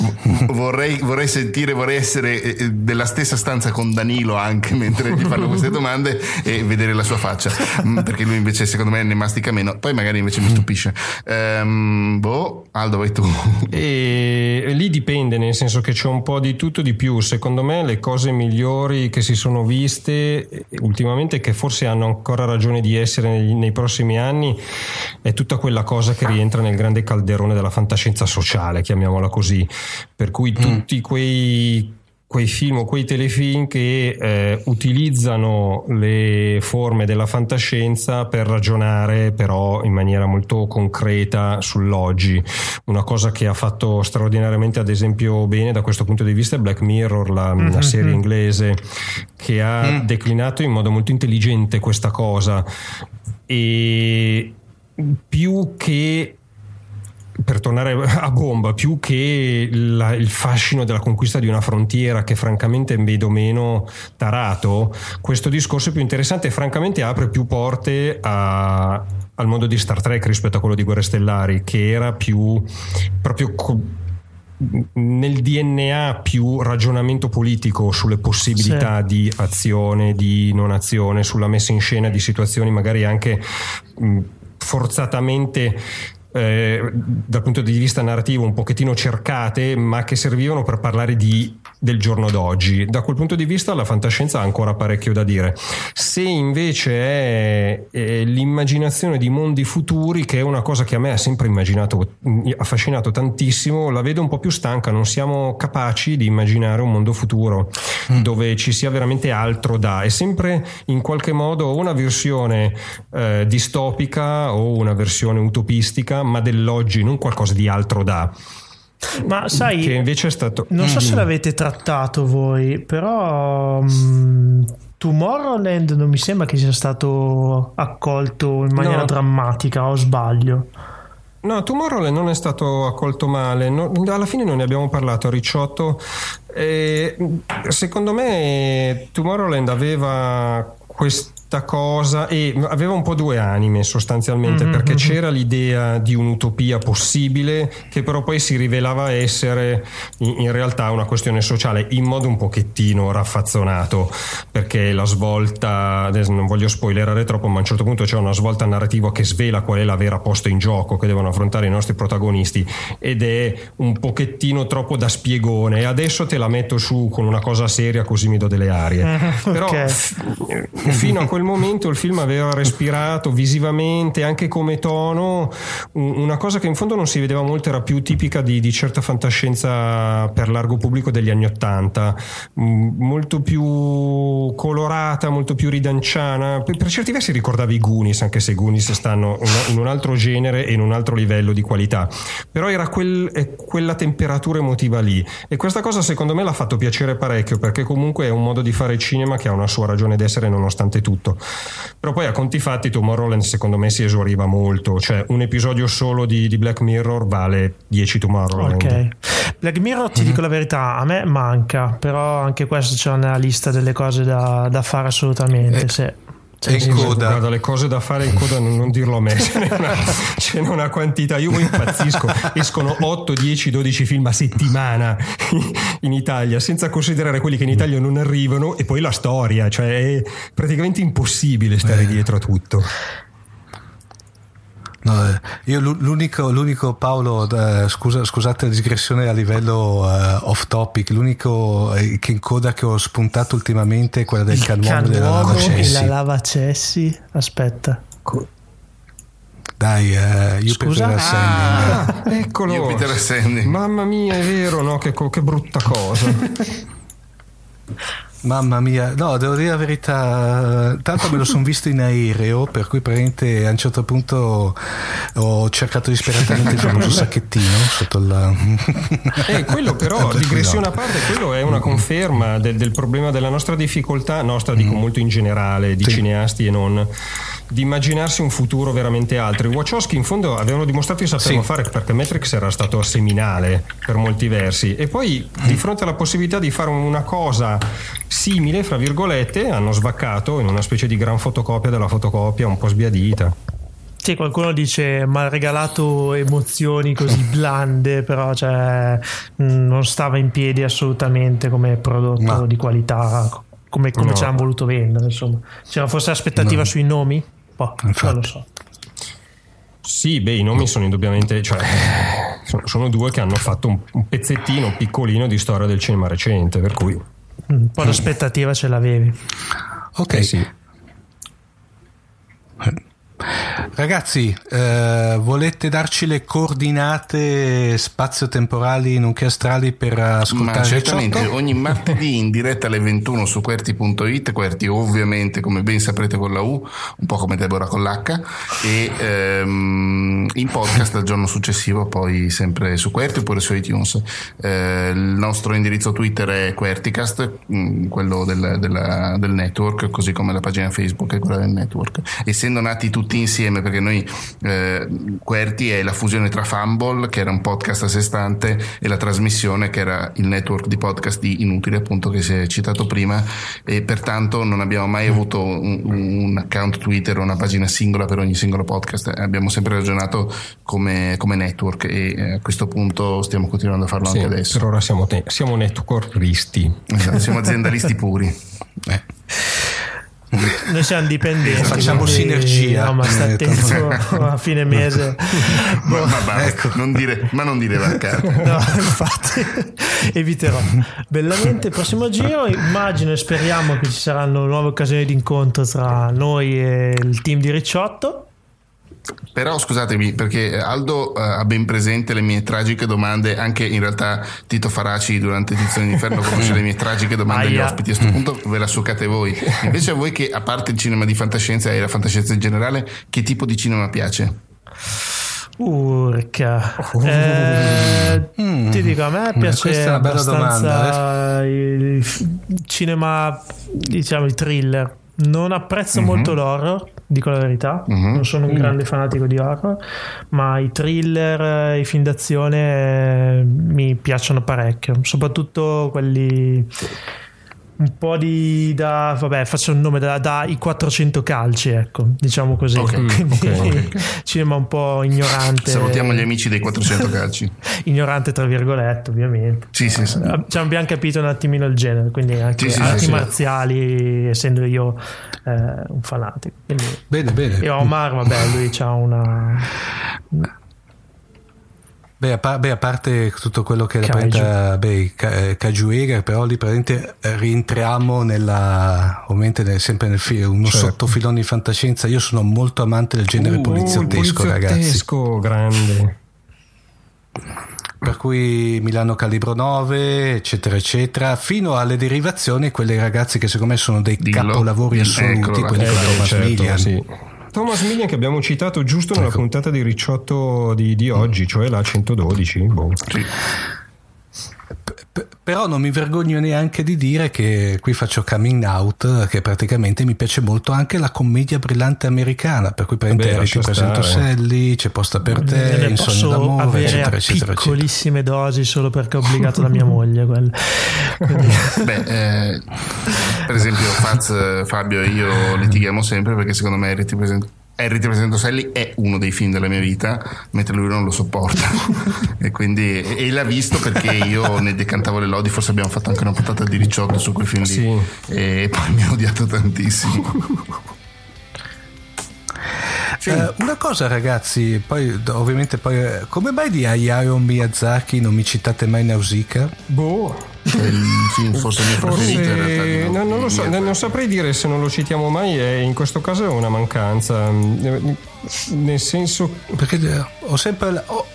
Vorrei, vorrei sentire, vorrei essere eh, della stessa stanza con Danilo anche mentre gli fanno queste domande e vedere la sua faccia, Mm, perché lui invece secondo me ne mastica meno, poi magari invece mi stupisce. Ehm, boh, Aldo, vai tu. E lì dipende, nel senso che c'è un po' di tutto di più. Secondo me le cose migliori che si sono viste eh, ultimamente, che forse hanno ancora ragione di essere nei, nei prossimi anni, è tutta quella cosa che rientra nel grande calderone della fantascienza sociale, chiamiamola così. Per cui tutti quei quei film o quei telefilm che eh, utilizzano le forme della fantascienza per ragionare però in maniera molto concreta sull'oggi. Una cosa che ha fatto straordinariamente ad esempio bene da questo punto di vista è Black Mirror, la, la serie inglese che ha declinato in modo molto intelligente questa cosa. E più che per tornare a bomba, più che la, il fascino della conquista di una frontiera che francamente vedo meno tarato, questo discorso è più interessante e francamente apre più porte a, al mondo di Star Trek rispetto a quello di Guerre Stellari, che era più proprio... Co- nel DNA più ragionamento politico sulle possibilità sì. di azione, di non azione, sulla messa in scena di situazioni magari anche mh, forzatamente eh, dal punto di vista narrativo un pochettino cercate, ma che servivano per parlare di, del giorno d'oggi. Da quel punto di vista la fantascienza ha ancora parecchio da dire. Se invece è, è l'immaginazione di mondi futuri, che è una cosa che a me ha sempre immaginato, affascinato tantissimo, la vedo un po' più stanca, non siamo capaci di immaginare un mondo futuro mm. dove ci sia veramente altro da. È sempre in qualche modo una versione eh, distopica o una versione utopistica, ma dell'oggi, non qualcosa di altro da. Ma sai, che invece è stato. Non so mm. se l'avete trattato voi, però. Um, Tomorrowland non mi sembra che sia stato accolto in maniera no. drammatica, o sbaglio? No, Tomorrowland non è stato accolto male, no, alla fine non ne abbiamo parlato Ricciotto. Eh, secondo me Tomorrowland aveva questo questa cosa e aveva un po' due anime sostanzialmente mm-hmm, perché mm-hmm. c'era l'idea di un'utopia possibile che però poi si rivelava essere in, in, realtà una questione sociale in modo un pochettino raffazzonato perché la svolta adesso non voglio spoilerare troppo ma a un certo punto c'è una svolta narrativa che svela qual è la vera posta in gioco che devono affrontare i nostri protagonisti ed è un pochettino troppo da spiegone e adesso te la metto su con una cosa seria così mi do delle arie però okay. f- fino a quel momento il film aveva respirato visivamente, anche come tono, una cosa che in fondo non si vedeva molto, era più tipica di, di certa fantascienza per largo pubblico degli anni Ottanta, molto più colorata, molto più ridanciana. Per, per certi versi ricordava i Goonies, anche se i Goonies stanno in un altro genere e in un altro livello di qualità. Però era quel, quella temperatura emotiva lì. E questa cosa secondo me l'ha fatto piacere parecchio, perché comunque è un modo di fare cinema che ha una sua ragione d'essere nonostante tutto tutto. Però poi a conti fatti Tomorrowland secondo me si esauriva molto, cioè un episodio solo di, di Black Mirror vale 10 Tomorrowland. Ok. Black Mirror ti mm-hmm. dico la verità, a me manca, però anche questo c'è nella lista delle cose da, da fare assolutamente. Eh. Se c'è in coda. Guarda, le cose da fare in coda non, non dirlo a me, ce n'è, una, ce n'è una quantità. Io impazzisco, escono 8, 10, 12 film a settimana in Italia, senza considerare quelli che in Italia non arrivano e poi la storia, cioè è praticamente impossibile stare eh. dietro a tutto. No, eh, io l'unico, l'unico Paolo, eh, scusa, scusate la digressione a livello uh, off topic, l'unico eh, che in coda che ho spuntato ultimamente è quella del canuomo della lava cessi. la lava cessi, aspetta. Dai, uh, Jupiter Ascending. Ah, eccolo. Jupiter Ascending. Mamma mia, è vero, no? Che, che brutta cosa. Mamma mia, no, devo dire la verità, tanto me lo sono visto in aereo, per cui praticamente a un certo punto ho cercato disperatamente il famoso sacchettino sotto la... eh, quello però, digressione a parte, quello è una conferma del, del problema della nostra difficoltà, nostra dico mm. molto in generale, di sì. cineasti e non di immaginarsi un futuro veramente altro. I Wachowski in fondo avevano dimostrato di saperlo sì. fare perché Matrix era stato seminale per molti versi e poi di fronte alla possibilità di fare una cosa simile, fra virgolette, hanno svaccato in una specie di gran fotocopia della fotocopia un po' sbiadita. Sì, qualcuno dice mi ha regalato emozioni così blande, però cioè, non stava in piedi assolutamente come prodotto no. di qualità, come, come no. ci hanno voluto vendere. Insomma. C'era forse aspettativa no. sui nomi? Boh, non lo so. Sì, beh, i nomi sono indubbiamente, cioè, sono, sono due che hanno fatto un, un, pezzettino piccolino di storia del cinema recente, per cui... Un po' l'aspettativa ce l'avevi. Ok, eh sì. Ragazzi, eh, volete darci le coordinate spazio-temporali nonché astrali per ascoltare Ma certamente, ogni martedì in diretta alle 21 su QWERTY.it, QWERTY ovviamente come ben saprete con la U, un po' come Deborah con l'H, e ehm, in podcast il giorno successivo, poi sempre su Querti oppure su iTunes. Eh, il nostro indirizzo Twitter è Querticast, mm, quello del, della, del, network, così come la pagina Facebook è quella del network. Essendo nati tutti insieme, perché noi eh, Querti è la fusione tra Fumble, che era un podcast a sé stante, e la trasmissione, che era il network di podcast di Inutile, appunto, che si è citato prima, e pertanto non abbiamo mai avuto un, un account Twitter o una pagina singola per ogni singolo podcast. Abbiamo sempre ragionato come, come network e eh, a questo punto stiamo continuando a farlo sì, anche adesso. Per ora siamo, te- siamo networkisti. Esatto, siamo aziendalisti puri. Eh. Noi siamo dipendenti. Facciamo quindi, sinergia. No, ma sta attento a fine mese. boh. ma, ma, ecco. non dire, ma non dire vaccate. No, infatti eviterò. Bellamente, prossimo giro immagino e speriamo che ci saranno nuove occasioni di incontro tra noi e il team di Ricciotto però scusatemi, perché Aldo uh, ha ben presente le mie tragiche domande, anche in realtà Tito Faraci durante Edizione d'Inferno conosce le mie tragiche domande agli ospiti, a questo punto ve la succate voi. Invece a voi che a parte il cinema di fantascienza e la fantascienza in generale, che tipo di cinema piace? Urca. Eh, mm. Ti dico, a me piace abbastanza eh. il cinema, diciamo il thriller. Non apprezzo mm-hmm. molto l'horror dico la verità. Mm-hmm. Non sono un mm. grande fanatico di horror, ma i thriller, i film d'azione eh, mi piacciono parecchio, soprattutto quelli un po' di da vabbè faccio un nome da, da i 400 calci ecco diciamo così. Okay, quindi okay. cinema un po' ignorante. Salutiamo gli amici dei 400 calci. Ignorante tra virgolette ovviamente. Sì sì, sì. Eh, ci abbiamo capito un attimino il genere quindi anche sì, arti sì, marziali essendo io eh, un fanatico. Quindi, bene bene. E Omar vabbè lui ha una Beh a, par- beh, a, parte tutto quello che rappresenta beh, Cajuega, però lì praticamente rientriamo nella, ovviamente nel, sempre nel film, uno certo. sottofilone di fantascienza. Io sono molto amante del genere uh, poliziottesco, poliziotesco, grande. Per cui Milano Calibro 9, eccetera, eccetera, fino alle derivazioni, quelle ragazzi che secondo me sono dei Dillo. capolavori assoluti, quelli eh, Thomas certo, Millian. Sì Thomas Millian che abbiamo citato giusto nella ecco. puntata di Ricciotto di, di oggi, cioè la 112. Boh. Sì però non mi vergogno neanche di dire che qui faccio coming out, che praticamente mi piace molto anche la commedia brillante americana, per cui praticamente ti presento Sally, c'è posta per te, in sogno d'amore, eccetera, eccetera. Piccolissime eccetera. dosi solo perché ho obbligato la mia moglie. Beh, eh, per esempio Faz, Fabio e io litighiamo sempre perché secondo me ti presento Harry ti presento Sally è uno dei film della mia vita, mentre lui non lo sopporta. e quindi e l'ha visto perché io ne decantavo le lodi, forse abbiamo fatto anche una puntata di ricciotto su quel film lì. Sì. E poi mi ha odiato tantissimo. Sì. Uh, una cosa ragazzi, poi ovviamente poi come mai di Hayao Miyazaki non mi citate mai Nausicaa? Boh il film forse il mio preferito in realtà, no, non lo so, non saprei dire se non lo citiamo mai e in questo caso è una mancanza nel senso perché ho sempre ho,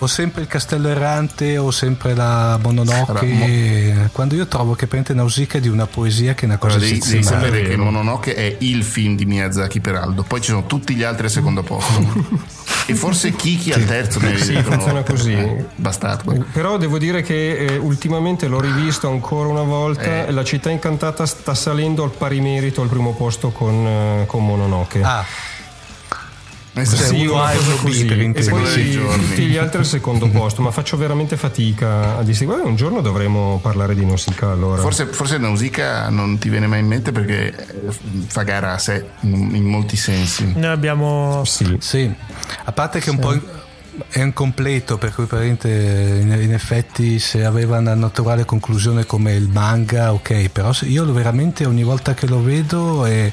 ho sempre il castello errante o sempre la Mononoke? Allora, mo- quando io trovo che prende Nausicaa di una poesia che è una cosa allora, devi, devi sapere che Mononoke è il film di Miyazaki peraldo poi ci sono tutti gli altri al secondo posto. E forse Kiki al terzo ne sì, funziona così. Eh, bastardo. Però devo dire che eh, ultimamente l'ho rivisto ancora una volta eh. la città incantata sta salendo al pari merito al primo posto con, eh, con Mononoke. Ah Esatto. Sì, cosa così. E poi tutti gli altri al secondo posto, ma faccio veramente fatica a distinguere. Un giorno dovremo parlare di Nausicaa allora. Forse, forse Nausicaa non ti viene mai in mente perché fa gara a sé in, in molti sensi. Noi abbiamo... Sì. sì. A parte che sì. un po' è un completo per cui in, in, effetti se aveva una naturale conclusione come il manga ok però io veramente ogni volta che lo vedo è,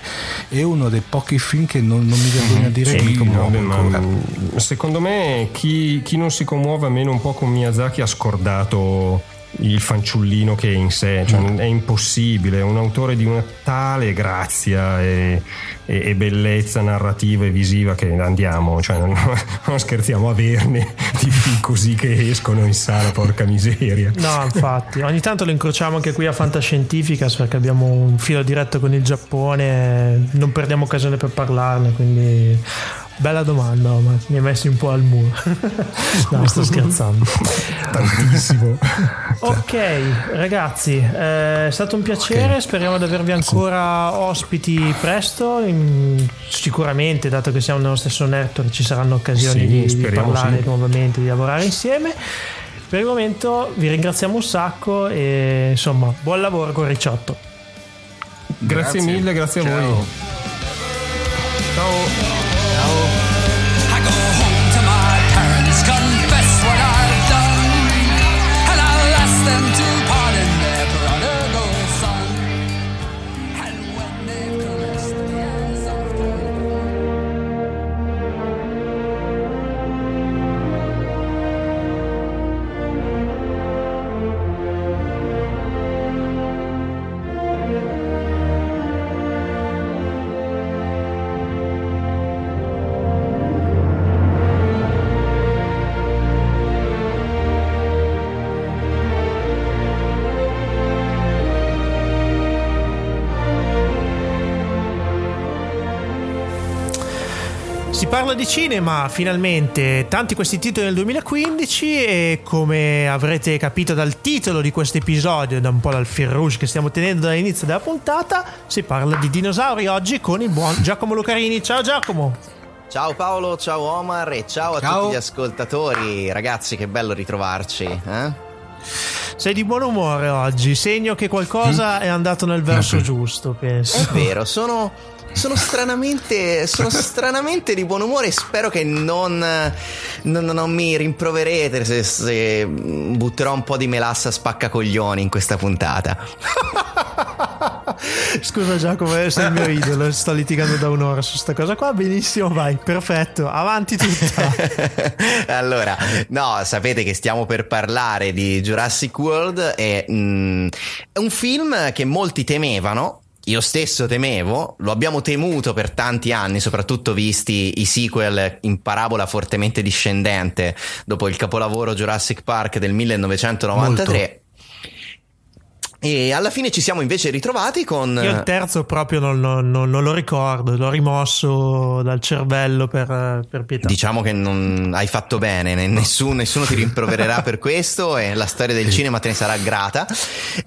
è uno dei pochi film che non, non mi vergogno a dire sì, che mi commuove no, secondo me chi, chi non si commuove almeno un po' con Miyazaki ha scordato il fanciullino che è in sé, cioè mm. è impossibile, è un autore di una tale grazia e, e, e bellezza narrativa e visiva che andiamo, cioè non, non, scherziamo a averne di film così che escono in sala, porca miseria. No, infatti, ogni tanto lo incrociamo anche qui a Fantascientificas perché abbiamo un filo diretto con il Giappone, non perdiamo occasione per parlarne, quindi Bella domanda, ma mi hai messi un po' al muro. no, sto scherzando. Tantissimo. ok, ragazzi, eh, è stato un piacere. Okay. Speriamo di avervi ancora ospiti presto. In, sicuramente, dato che siamo nello stesso network, ci saranno occasioni sì, di, di, parlare sì. nuovamente, di lavorare insieme. Per il momento vi ringraziamo un sacco e insomma, buon lavoro con Ricciotto. Grazie, grazie mille, grazie Ciao. a voi. Ciao. Parla di cinema, finalmente tanti questi titoli nel 2015 e come avrete capito dal titolo di questo episodio, da un po' dal fil rouge che stiamo tenendo dall'inizio della puntata, si parla di dinosauri oggi con il buon Giacomo Lucarini. Ciao Giacomo! Ciao Paolo, ciao Omar e ciao a ciao. tutti gli ascoltatori. Ragazzi, che bello ritrovarci. Eh? Sei di buon umore oggi, segno che qualcosa mm. è andato nel verso giusto, penso. È vero, sono sono stranamente, sono stranamente di buon umore. Spero che non, non, non mi rimproverete se, se, butterò un po' di melassa spaccacoglioni in questa puntata. Scusa Giacomo, sei il mio idolo. Sto litigando da un'ora su questa cosa qua. Benissimo, vai, perfetto. Avanti tutta. allora, no, sapete che stiamo per parlare di Jurassic World. È, mm, è un film che molti temevano io stesso temevo, lo abbiamo temuto per tanti anni, soprattutto visti i sequel in parabola fortemente discendente dopo il capolavoro Jurassic Park del 1993. Molto. E alla fine ci siamo invece ritrovati con. Io il terzo proprio non, non, non, non lo ricordo, l'ho rimosso dal cervello per, per pietà. Diciamo che non hai fatto bene, nessuno, nessuno ti rimprovererà per questo e la storia del cinema te ne sarà grata.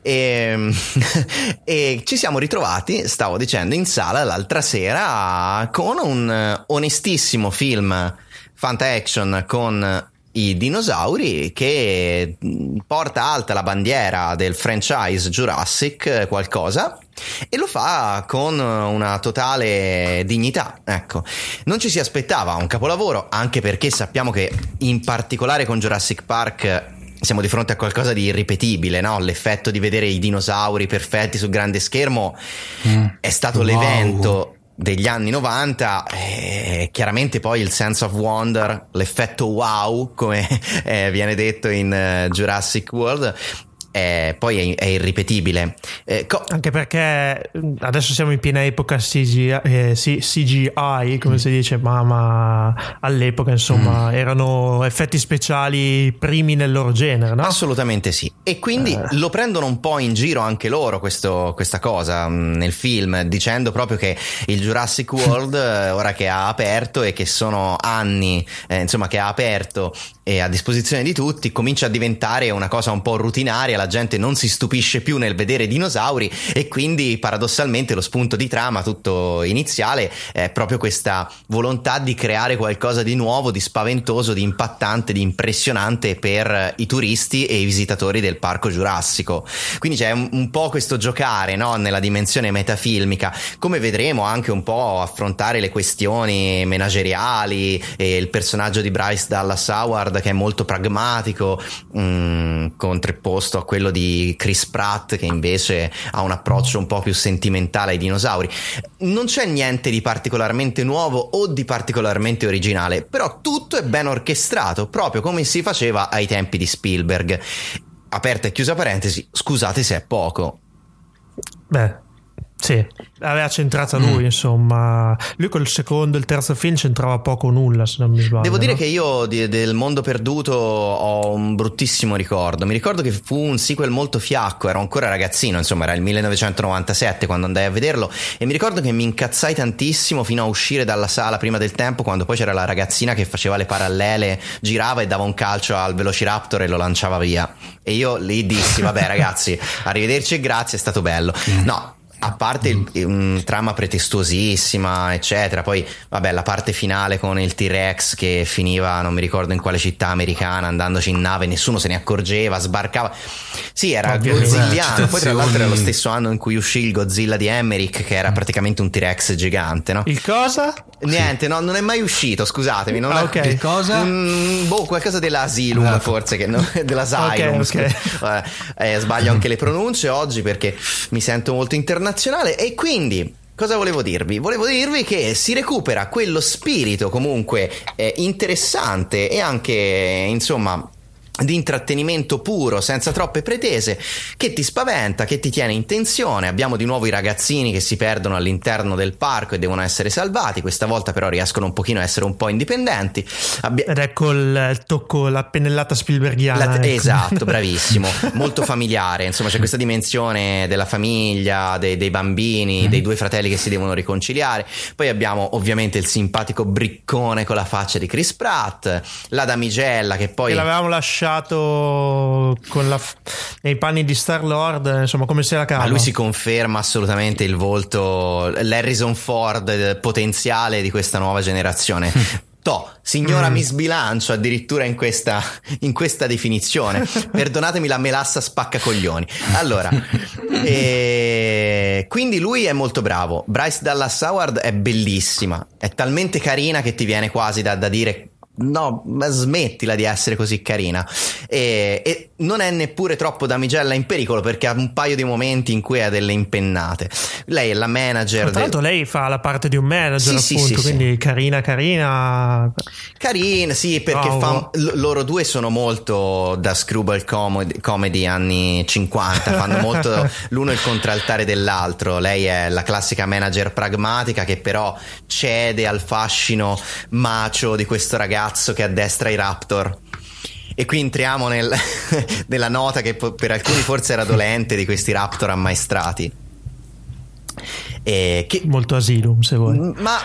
E, e ci siamo ritrovati, stavo dicendo, in sala l'altra sera con un onestissimo film Fanta Action con i dinosauri che porta alta la bandiera del franchise Jurassic eh, qualcosa e lo fa con una totale dignità. Ecco, non ci si aspettava un capolavoro, anche perché sappiamo che in particolare con Jurassic Park siamo di fronte a qualcosa di irripetibile, no? L'effetto di vedere i dinosauri perfetti sul grande schermo mm. è stato wow. l'evento degli anni 90 eh, chiaramente poi il sense of wonder l'effetto wow come eh, viene detto in uh, Jurassic World è, poi è, è irripetibile. Eh, co- Anche perché mm, adesso siamo in piena epoca CGI, eh, CGI come mm. si dice, ma, ma all'epoca insomma mm. erano effetti speciali primi nel loro genere, no? Assolutamente sì. E quindi eh. lo prendono un po' in giro anche loro questo, questa cosa mm, nel film, dicendo proprio che il Jurassic World, eh, ora che ha aperto e che sono anni, eh, insomma, che ha aperto e a disposizione di tutti, comincia a diventare una cosa un po' rutinaria la gente non si stupisce più nel vedere dinosauri e quindi paradossalmente lo spunto di trama tutto iniziale è proprio questa volontà di creare qualcosa di nuovo, di spaventoso, di impattante, di impressionante per i turisti e i visitatori del parco giurassico. Quindi c'è un, un po' questo giocare no? nella dimensione metafilmica, come vedremo anche un po' affrontare le questioni menageriali e il personaggio di Bryce Dallas Howard che è molto pragmatico, mh, mm, contrapposto a quello di Chris Pratt che invece ha un approccio un po' più sentimentale ai dinosauri. Non c'è niente di particolarmente nuovo o di particolarmente originale, però tutto è ben orchestrato, proprio come si faceva ai tempi di Spielberg. Aperta e chiusa parentesi, scusate se è poco. Beh, Sì, aveva centrata lui, mm. insomma. Lui col secondo e il terzo film c'entrava poco o nulla, se non mi sbaglio. Devo dire no? che io di, del mondo perduto ho un bruttissimo ricordo. Mi ricordo che fu un sequel molto fiacco, ero ancora ragazzino, insomma, era il 1997 quando andai a vederlo e mi ricordo che mi incazzai tantissimo fino a uscire dalla sala prima del tempo quando poi c'era la ragazzina che faceva le parallele, girava e dava un calcio al Velociraptor e lo lanciava via. E io lì dissi, vabbè ragazzi, arrivederci e grazie, è stato bello. No, a parte il, un trama pretestuosissima, eccetera, poi vabbè, la parte finale con il T-Rex che finiva, non mi ricordo in quale città americana, andandoci in nave, nessuno se ne accorgeva, sbarcava. Sì, era godzilliano. Poi, tra l'altro, era lo stesso anno in cui uscì il Godzilla di Emmerich, che era praticamente un T-Rex gigante, no? Il cosa? Niente, no, non è mai uscito, scusatemi. Non ah, è... ok. Che cosa? Mm, boh, qualcosa dell'Asylum, Ah. forse, che no, dell'Asylum. Ok, ok. scusa. Eh, eh, sbaglio anche le pronunce oggi perché mi sento molto internazionale e quindi. Cosa volevo dirvi? Volevo dirvi che si recupera quello spirito comunque eh, interessante e anche, insomma, di intrattenimento puro, senza troppe pretese, che ti spaventa, che ti tiene in tensione. Abbiamo di nuovo i ragazzini che si perdono all'interno del parco e devono essere salvati. Questa volta però riescono un pochino a essere un po' indipendenti. Abbia- Ed ecco il tocco, la pennellata Spielbergiana. la- ecco. Esatto, bravissimo, molto familiare, insomma c'è questa dimensione della famiglia, dei, dei bambini, dei due fratelli che si devono riconciliare, poi abbiamo ovviamente il simpatico briccone con la faccia di Chris Pratt, la damigella che poi... Che l'avevamo lasciato con la nei panni di Star Lord, insomma, come se la cava. Ma lui si conferma assolutamente il volto, l'Harrison Ford eh, potenziale di questa nuova generazione. To, signora Mm. mi sbilancio addirittura in questa, in questa definizione. Perdonatemi la melassa spacca coglioni. Allora, eh, quindi lui è molto bravo. Bryce Dallas Howard è bellissima, è talmente carina che ti viene quasi da, da dire. No, ma smettila di essere così carina. E, e non è neppure troppo damigella in pericolo perché ha un paio di momenti in cui ha delle impennate. Lei è la manager. Ma Tra del- l'altro lei fa la parte di un manager, Sì, sì, appunto, sì, quindi carina, carina. Carina, sì, perché Bravo. fa- l- loro due sono molto da screwball comedy, comedy anni 50, fanno molto l'uno il contraltare dell'altro. Lei è la classica manager pragmatica che però cede al fascino macio di questo ragazzo che addestra i Raptor. E qui entriamo nel- nella nota che per alcuni forse era dolente di questi Raptor ammaestrati. E che Molto asylum, se vuoi. ma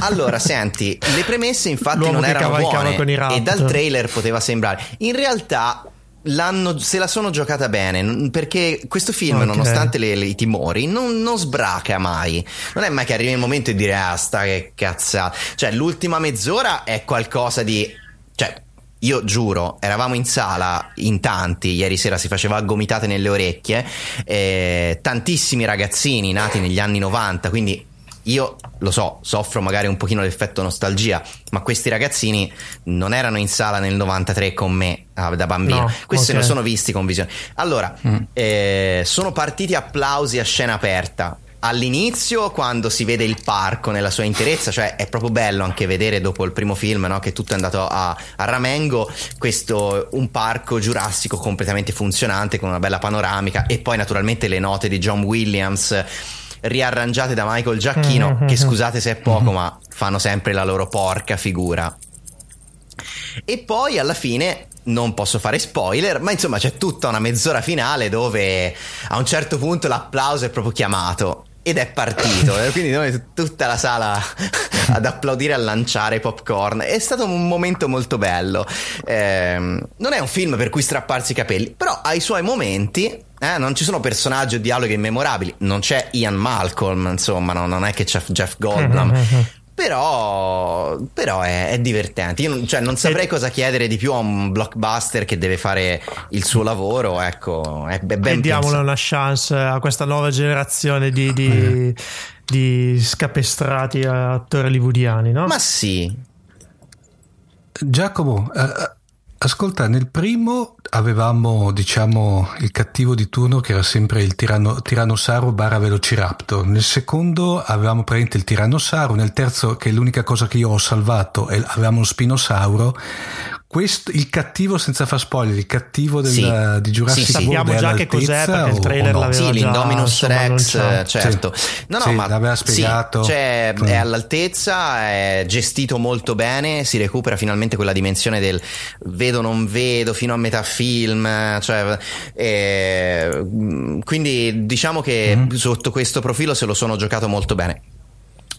allora, senti, le premesse infatti L'uomo non erano buone con i Raptor. e dal trailer poteva sembrare. In realtà l'hanno, se la sono giocata bene perché questo film, Ok. nonostante le- le- i timori, non, non sbraca mai. Non è mai che arrivi il momento di dire ah, sta che cazzata. Cioè, l'ultima mezz'ora è qualcosa di. Cioè, io giuro, eravamo in sala in tanti, ieri sera si faceva gomitate nelle orecchie, eh, tantissimi ragazzini nati negli anni 90, quindi io lo so, soffro magari un pochino l'effetto nostalgia, ma questi ragazzini non erano in sala nel 93 con me ah, da bambino, No, questi se ok. lo sono visti con visione. Allora, eh, sono partiti applausi a scena aperta. All'inizio, quando si vede il parco nella sua interezza, cioè è proprio bello anche vedere dopo il primo film no, che tutto è andato a, a ramengo, questo un parco giurassico completamente funzionante con una bella panoramica e poi naturalmente le note di John Williams riarrangiate da Michael Giacchino, Mhm. che scusate se è poco, ma fanno sempre la loro porca figura. E poi alla fine non posso fare spoiler, ma insomma c'è tutta una mezz'ora finale dove a un certo punto l'applauso è proprio chiamato. Ed è partito, e quindi noi tutta la sala ad applaudire, a lanciare popcorn. È stato un momento molto bello. Ehm, non è un film per cui strapparsi i capelli, però ha i suoi momenti. eh, non ci sono personaggi o dialoghi immemorabili. Non c'è Ian Malcolm, insomma, no, non è che c'è Jeff Goldblum. Però, però è, è divertente. Io non, cioè, non saprei cosa chiedere di più a un blockbuster che deve fare il suo lavoro. Ecco, è be- ben diamole una chance a questa nuova generazione di, di, di scapestrati attori hollywoodiani, no? Ma sì, Giacomo, eh, ascolta, nel primo avevamo, diciamo, il cattivo di turno che era sempre il tiranno, tirannosauro barra velociraptor. Nel secondo avevamo praticamente il tirannosauro. Nel terzo, che è l'unica cosa che io ho salvato, è- avevamo lo spinosauro. questo, il cattivo senza far spoiler, il cattivo del, Sì. di Jurassic Sì, sì. World Sappiamo già che cos'è, perché il trailer o no? l'aveva- Sì, già, l'Indominus Rex, certo. No, no, Sì, ma l'aveva sì, spiegato. cioè, Mm. è all'altezza, è gestito molto bene, si recupera finalmente quella dimensione del vedo non vedo fino a metà film, cioè, eh, quindi diciamo che Mm-hmm. sotto questo profilo se lo sono giocato molto bene.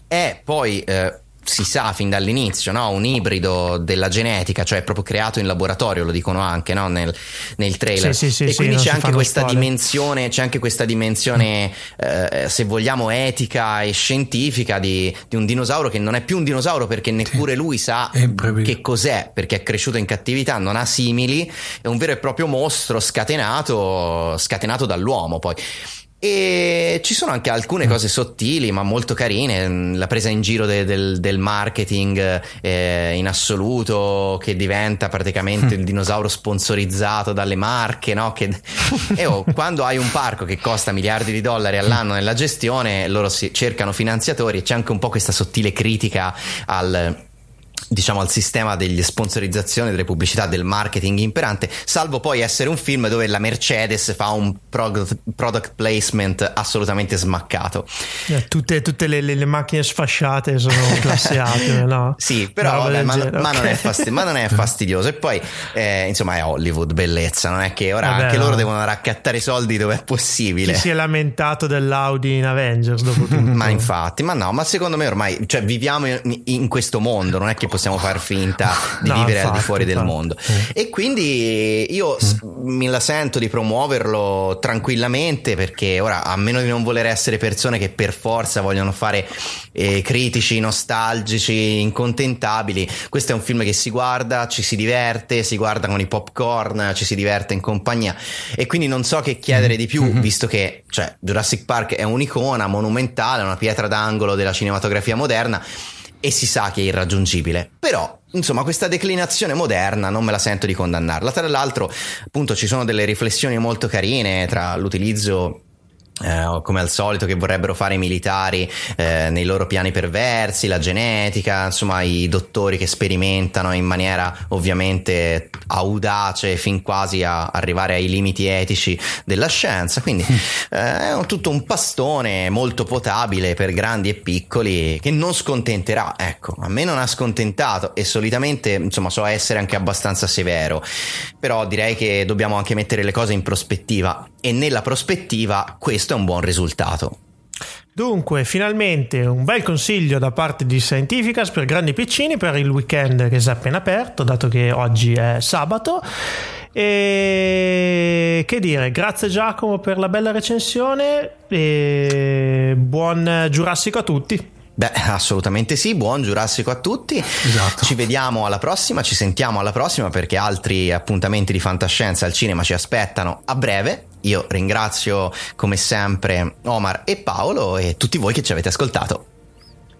È poi eh, si sa fin dall'inizio, no? un ibrido della genetica, cioè proprio creato in laboratorio, lo dicono anche no? nel, nel trailer. Sì, sì, sì, e quindi c'è anche c'è anche questa dimensione, eh, se vogliamo, etica e scientifica di, di un dinosauro che non è più un dinosauro perché neppure lui sa che cos'è, perché è cresciuto in cattività, non ha simili, è un vero e proprio mostro scatenato, scatenato dall'uomo poi. E ci sono anche alcune cose sottili ma molto carine, mm, la presa in giro de- del, del marketing eh, in assoluto che diventa praticamente il dinosauro sponsorizzato dalle marche, no? Che... e oh, quando hai un parco che costa miliardi di dollari all'anno nella gestione, loro cercano finanziatori e c'è anche un po' questa sottile critica al diciamo al sistema delle sponsorizzazioni, delle pubblicità, del marketing imperante, salvo poi essere un film dove la Mercedes fa un product, product placement assolutamente smaccato. Eh, tutte tutte le, le- le macchine sfasciate sono classe A, meno, no? Sì, però roba vabbè, ma, genere, ma non è ok. fasti- ma non è fastidioso. E poi, eh, insomma, è Hollywood, bellezza, non è che ora Vabbè, anche no. loro devono raccattare i soldi dove è Chi possibile. si è lamentato dell'Audi in Avengers dopo tutto? Ma infatti, ma no, ma secondo me ormai cioè, viviamo in, in questo mondo, non è che possiamo far finta di No, vivere al di infatti, fuori del infatti. mondo. E quindi io s- mi la sento di promuoverlo tranquillamente perché ora, a meno di non voler essere persone che per forza vogliono fare eh, critici, nostalgici, incontentabili, questo è un film che si guarda, ci si diverte, si guarda con i popcorn, ci si diverte in compagnia. E quindi non so che chiedere di più, visto che cioè, Jurassic Park è un'icona monumentale, una pietra d'angolo della cinematografia moderna e si sa che è irraggiungibile. Però, insomma, questa declinazione moderna non me la sento di condannarla. Tra l'altro, appunto, ci sono delle riflessioni molto carine tra l'utilizzo. Eh, come al solito che vorrebbero fare i militari eh, nei loro piani perversi, la genetica, insomma i dottori che sperimentano in maniera ovviamente audace fin quasi a arrivare ai limiti etici della scienza, quindi eh, è un- tutto un pastone molto potabile per grandi e piccoli che non scontenterà, ecco, a me non ha scontentato e solitamente insomma so essere anche abbastanza severo, però direi che dobbiamo anche mettere le cose in prospettiva e nella prospettiva questo è un buon risultato. Dunque, finalmente un bel consiglio da parte di Scientificas per grandi piccini per il weekend che si è appena aperto, dato che oggi è sabato. E che dire, grazie Giacomo per la bella recensione e buon Giurassico a tutti. Beh, assolutamente sì, buon Giurassico a tutti. Esatto. Ci vediamo alla prossima, ci sentiamo alla prossima perché altri appuntamenti di fantascienza al cinema ci aspettano a breve. Io ringrazio come sempre Omar e Paolo e tutti voi che ci avete ascoltato.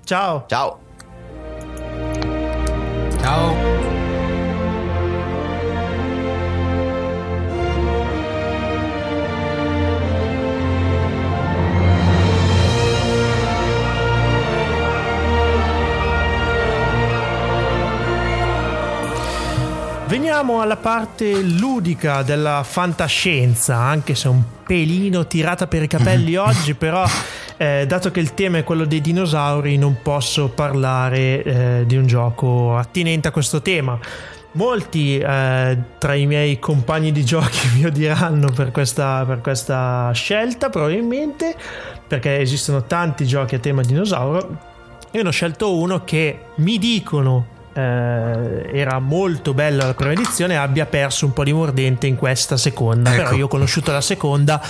Ciao! Ciao! Ciao. Veniamo alla parte ludica della fantascienza, anche se un pelino tirata per i capelli oggi, però eh, dato che il tema è quello dei dinosauri non posso parlare eh, di un gioco attinente a questo tema. Molti eh, tra i miei compagni di giochi mi odieranno per questa, per questa scelta, probabilmente, perché esistono tanti giochi a tema dinosauro. Io ne ho scelto uno che mi dicono eh, era molto bella la prima edizione abbia perso un po' di mordente in questa seconda. Ecco. però io ho conosciuto la seconda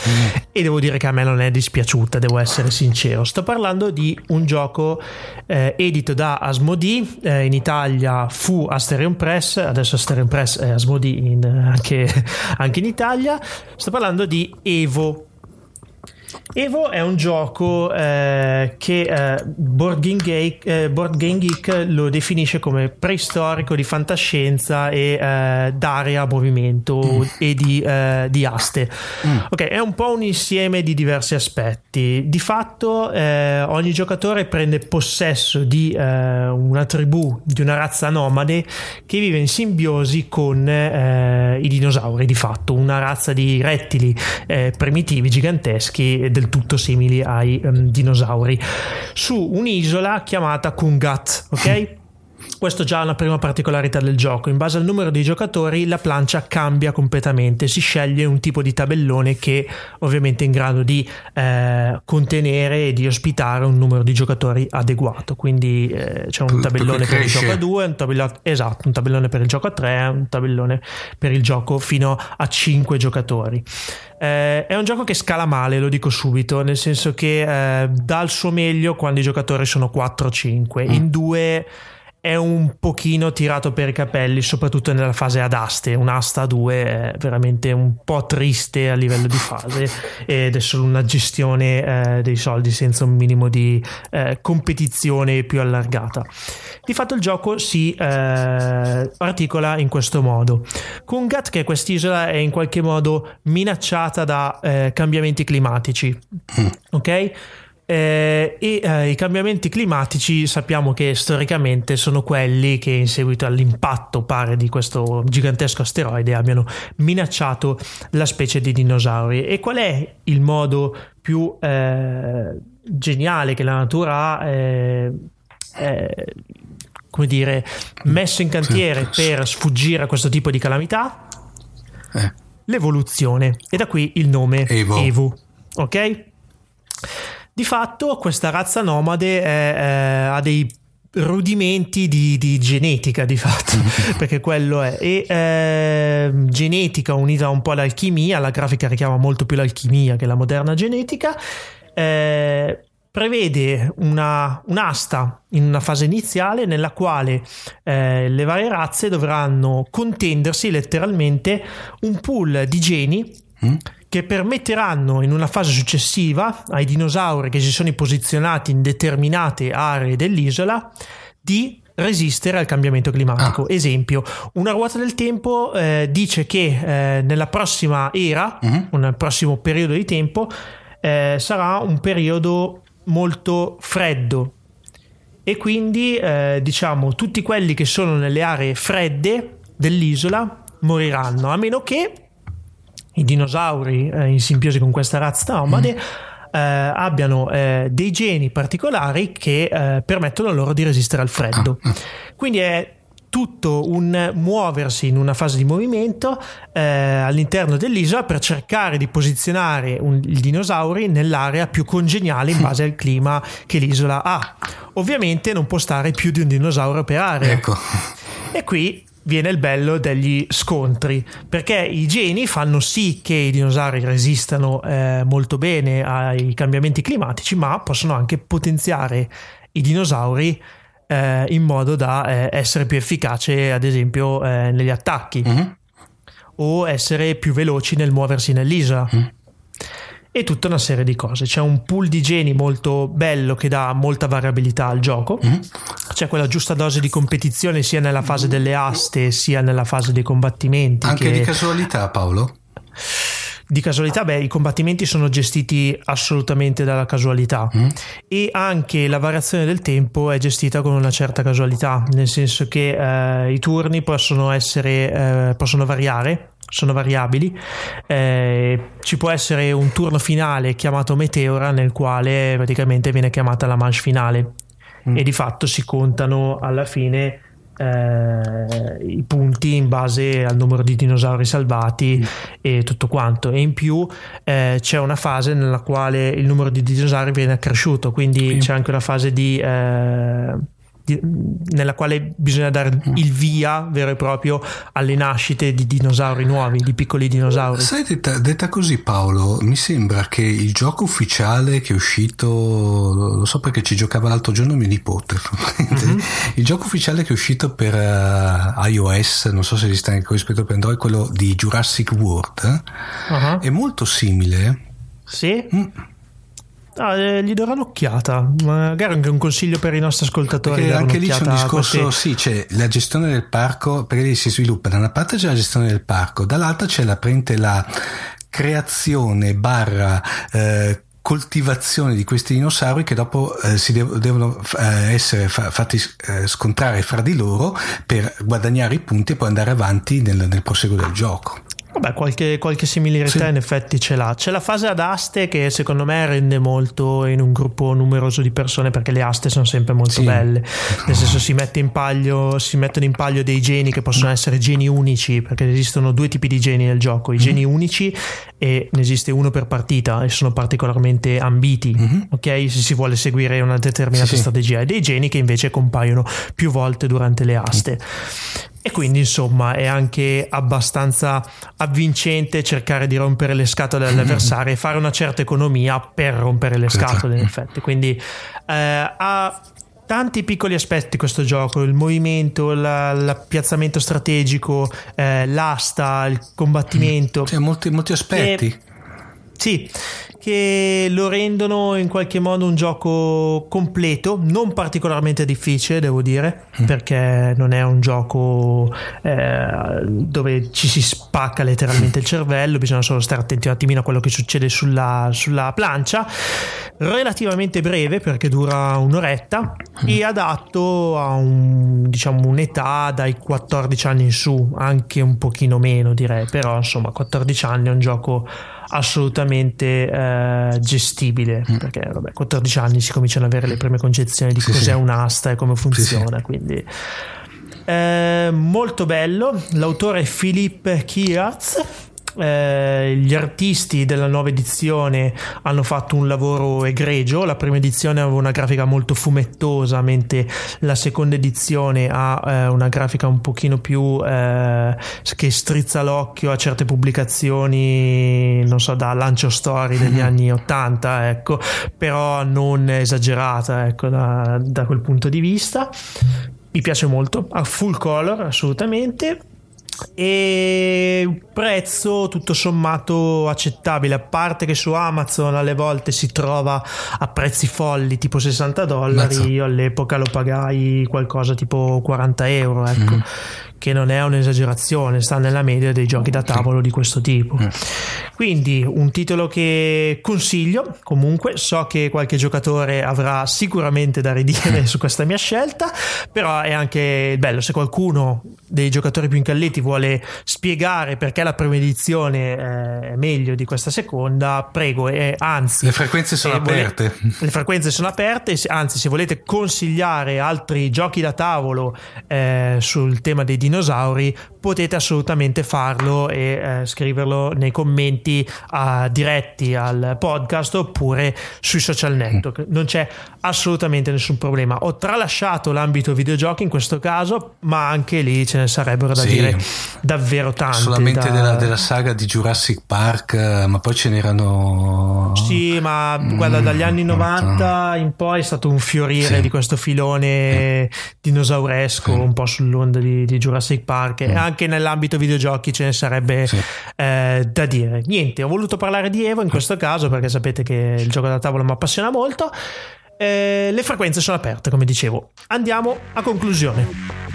e devo dire che a me non è dispiaciuta devo essere sincero. Sto parlando di un gioco eh, edito da Asmodee eh, in Italia fu Asterion Press adesso Asterion Press è Asmodee in- anche, anche in Italia. Sto parlando di Evo Evo è un gioco eh, che eh, Board, Game Geek, eh, Board, Game Geek, lo definisce come preistorico di fantascienza e eh, d'area a movimento mm. e di, eh, di aste. Mm. Ok, è un po' un insieme di diversi aspetti. Di fatto eh, ogni giocatore prende possesso di una tribù, di una razza nomade che vive in simbiosi con i dinosauri, di fatto, una razza di rettili primitivi giganteschi del tutto simili ai um, dinosauri, su un'isola chiamata Kungat, ok? Questo già è una prima particolarità del gioco. In base al numero di giocatori la plancia cambia completamente. Si sceglie un tipo di tabellone che ovviamente è in grado di eh, contenere e di ospitare un numero di giocatori adeguato. Quindi eh, c'è un tabellone per il gioco a 2, un tabellone, esatto, un tabellone per il gioco a 3, un tabellone per il gioco fino a 5 giocatori. Eh, è un gioco che scala male, lo dico subito, nel senso che eh, dà il suo meglio quando i giocatori sono 4 o 5. In 2 è un pochino tirato per i capelli, soprattutto nella fase ad aste. Un'asta a 2 è veramente un po' triste a livello di fase ed è solo una gestione eh, dei soldi senza un minimo di eh, competizione più allargata. Di fatto il gioco si eh, articola in questo modo. Kungat, che quest'isola, è in qualche modo minacciata da eh, cambiamenti climatici. Mm. Ok? Eh, e eh, i cambiamenti climatici sappiamo che storicamente sono quelli che in seguito all'impatto pare di questo gigantesco asteroide abbiano minacciato la specie di dinosauri. E qual è il modo più eh, geniale che la natura ha eh, eh, come dire messo in cantiere per sfuggire a questo tipo di calamità? Eh. l'evoluzione. E da qui il nome Evo, Evo ok? Di fatto questa razza nomade è, è, ha dei rudimenti di, di, genetica di fatto perché quello è. E eh, genetica unita un po' all'alchimia la grafica richiama molto più l'alchimia che la moderna genetica eh, prevede una, un'asta in una fase iniziale nella quale eh, le varie razze dovranno contendersi letteralmente un pool di geni mm che permetteranno in una fase successiva ai dinosauri che si sono posizionati in determinate aree dell'isola di resistere al cambiamento climatico. Ah. Esempio, una ruota del tempo eh, dice che eh, nella prossima era, uh-huh. nel prossimo periodo di tempo, eh, sarà un periodo molto freddo e quindi eh, diciamo tutti quelli che sono nelle aree fredde dell'isola moriranno, a meno che i dinosauri eh, in simbiosi con questa razza nomade mm. eh, abbiano eh, dei geni particolari che eh, permettono loro di resistere al freddo. Ah. Quindi è tutto un muoversi in una fase di movimento eh, all'interno dell'isola per cercare di posizionare un, i dinosauri nell'area più congeniale in base al clima che l'isola ha. Ovviamente non può stare più di un dinosauro per area. Ecco. E qui viene il bello degli scontri, perché i geni fanno sì che i dinosauri resistano eh, molto bene ai cambiamenti climatici, ma possono anche potenziare i dinosauri eh, in modo da eh, essere più efficace, ad esempio, eh, negli attacchi mm-hmm. o essere più veloci nel muoversi nell'isola. Mm e tutta una serie di cose. C'è un pool di geni molto bello che dà molta variabilità al gioco. Mm-hmm. C'è quella giusta dose di competizione sia nella fase delle aste sia nella fase dei combattimenti. Anche che... di casualità, Paolo? Di casualità, beh, i combattimenti sono gestiti assolutamente dalla casualità mm. e anche la variazione del tempo è gestita con una certa casualità, nel senso che eh, i turni possono essere, eh, possono variare sono variabili. Eh, ci può essere un turno finale chiamato Meteora nel quale praticamente viene chiamata la manche finale mm. e di fatto si contano alla fine eh, i punti in base al numero di dinosauri salvati mm. e tutto quanto e in più eh, c'è una fase nella quale il numero di dinosauri viene accresciuto quindi mm. c'è anche una fase di eh, nella quale bisogna dare mm. il via vero e proprio alle nascite di dinosauri nuovi, di piccoli dinosauri. Sai, detta, detta, così Paolo, mi sembra che il gioco ufficiale che è uscito, lo so perché ci giocava l'altro giorno mio nipote, mm-hmm. il gioco ufficiale che è uscito per uh, iOS, non so se esiste anche rispetto per Android, quello di Jurassic World, uh-huh. è molto simile. Sì? Mm Ah, eh, gli darò un'occhiata. Magari anche un consiglio per i nostri ascoltatori. Perché anche lì c'è un discorso, questi- sì, c'è la gestione del parco, perché lì si sviluppa, da una parte c'è la gestione del parco, dall'altra c'è la, la creazione barra eh, coltivazione di questi dinosauri che dopo eh, si dev- devono eh, essere fa- fatti eh, scontrare fra di loro per guadagnare i punti e poi andare avanti nel, nel proseguo del gioco. Vabbè, qualche, qualche similarità Sì. in effetti ce l'ha. C'è la fase ad aste che secondo me rende molto in un gruppo numeroso di persone perché le aste sono sempre molto Sì. belle. Nel senso si, mette in paglio, si mettono in paglio dei geni che possono essere geni unici perché esistono due tipi di geni nel gioco, i geni unici e ne esiste uno per partita e sono particolarmente ambiti, ok? Se si vuole seguire una determinata Sì, sì. strategia e dei geni che invece compaiono più volte durante le aste. E quindi insomma è anche abbastanza avvincente cercare di rompere le scatole all'avversario e fare una certa economia per rompere le Esatto. scatole in effetti. Quindi eh, ha tanti piccoli aspetti questo gioco, il movimento, la- l'appiazzamento strategico, eh, l'asta, il combattimento. C'è molti, molti aspetti. E- sì, che lo rendono in qualche modo un gioco completo, non particolarmente difficile, devo dire, perché non è un gioco eh, dove ci si spacca letteralmente il cervello, bisogna solo stare attenti un attimino a quello che succede sulla, sulla plancia. Relativamente breve perché dura un'oretta e adatto a un, diciamo, un'età dai 14 anni in su, anche un pochino meno direi, però insomma 14 anni è un gioco assolutamente eh, gestibile perché vabbè 14 anni si cominciano ad avere le prime concezioni di Sì, cos'è sì. un'asta e come funziona quindi eh, molto bello. L'autore è Philippe Kiraz eh, gli artisti della nuova edizione hanno fatto un lavoro egregio. La prima edizione aveva una grafica molto fumettosa, mentre la seconda edizione ha eh, una grafica un pochino più eh, che strizza l'occhio a certe pubblicazioni, non so, da lancio story degli anni 80, ecco, però non esagerata, ecco, da, da quel punto di vista. Mi piace molto, a full color assolutamente e prezzo tutto sommato accettabile a parte che su Amazon alle volte si trova a prezzi folli tipo 60 dollari Mazza. io all'epoca lo pagai qualcosa tipo 40 euro ecco che non è un'esagerazione sta nella media dei giochi da tavolo di questo tipo. Quindi un titolo che consiglio comunque so che qualche giocatore avrà sicuramente da ridire su questa mia scelta però è anche bello se qualcuno dei giocatori più incalliti vuole spiegare perché la prima edizione eh, è meglio di questa seconda prego e anzi Le frequenze sono aperte. le frequenze sono aperte, anzi se volete consigliare altri giochi da tavolo eh, sul tema dei dinosauri potete assolutamente farlo e eh, scriverlo nei commenti ah, diretti al podcast oppure sui social network. Non c'è assolutamente nessun problema. Ho tralasciato l'ambito videogiochi in questo caso, ma anche lì ce ne sarebbero da Sì. dire davvero tanti. Solamente da- della, della saga di Jurassic Park, eh, ma poi ce n'erano. Sì, ma guarda, dagli anni 90 in poi è stato un fiorire Mm, Sì. di questo filone dinosauresco, un po' sull'onda di, di Jurassic Park. E anche nell'ambito videogiochi ce ne sarebbe Mm. Sì. eh, da dire. Niente, ho voluto parlare di Evo in questo caso perché sapete che il gioco da tavolo mi appassiona molto. Eh, le frequenze sono aperte, come dicevo. Andiamo a conclusione.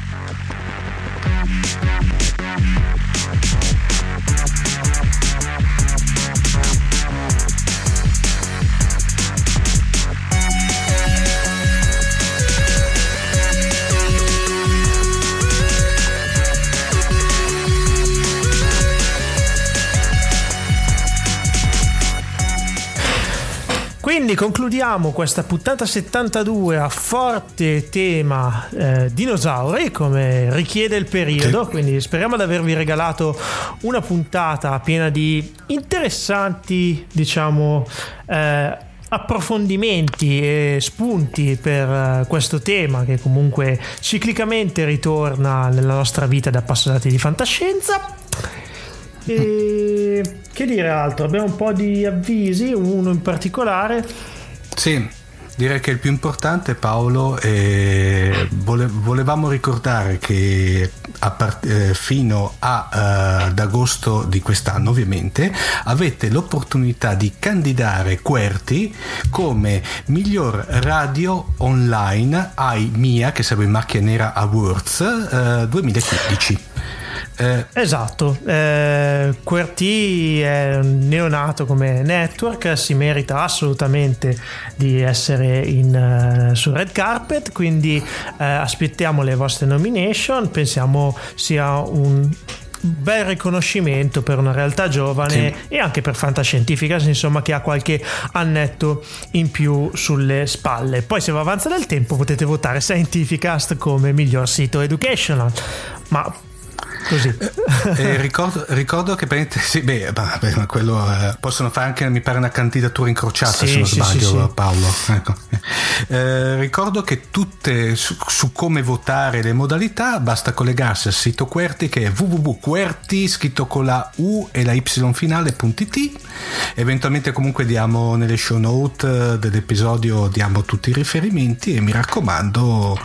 Quindi concludiamo questa puntata 72 a forte tema eh, dinosauri come richiede il periodo, quindi speriamo di avervi regalato una puntata piena di interessanti, diciamo, eh, approfondimenti e spunti per eh, questo tema che comunque ciclicamente ritorna nella nostra vita da appassionati di fantascienza. E che dire altro? Abbiamo un po' di avvisi, uno in particolare. Sì, Direi che il più importante, Paolo, è vole- volevamo ricordare che a part- eh, fino a, uh, ad agosto di quest'anno, ovviamente, avete l'opportunità di candidare QWERTY come miglior radio online ai MIA, che sarebbe Macchia Nera Awards uh, 2015. Eh, esatto, eh, QWERTY è un neonato come network, si merita assolutamente di essere in, uh, su Red Carpet, quindi uh, aspettiamo le vostre nomination, pensiamo sia un bel riconoscimento per una realtà giovane sì. e anche per Fantascientificas insomma che ha qualche annetto in più sulle spalle. Poi se va avanza del tempo potete votare Scientificast come miglior sito educational. Ma così. Eh, ricordo, ricordo, che sì, beh, beh, quello eh, possono fare anche mi pare una candidatura incrociata sì, se non sì, sbaglio sì, Paolo ecco. eh, ricordo che tutte su, su, come votare le modalità basta collegarsi al sito QWERTY che è www.QWERTY scritto con la U e la Y finale.it eventualmente comunque diamo nelle show note dell'episodio diamo tutti i riferimenti e mi raccomando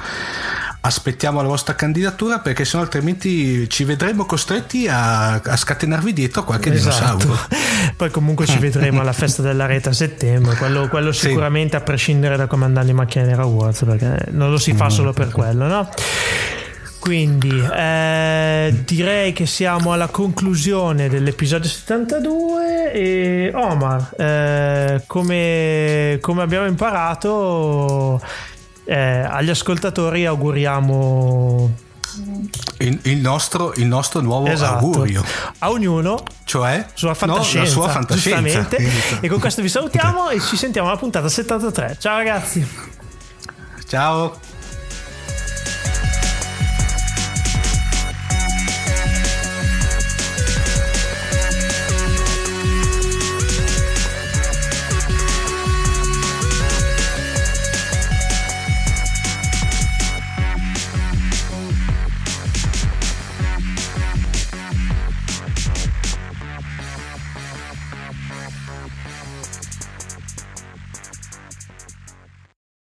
aspettiamo la vostra candidatura perché sennò altrimenti ci vedremo costretti a, a scatenarvi dietro qualche esatto. dinosauro. Poi comunque ci vedremo alla festa della rete a settembre, quello, quello sicuramente sì. a prescindere da come andare in macchina nera Awards perché non lo si fa mm. solo per quello, no? Quindi eh, direi che siamo alla conclusione dell'episodio 72 e Omar, eh, come, come abbiamo imparato eh, agli ascoltatori auguriamo il, il, nostro, il nostro, nuovo esatto. augurio. A ognuno cioè? sua fantascienza, no, la sua fantascienza. e con questo vi salutiamo e ci sentiamo alla puntata 73 ciao ragazzi. Ciao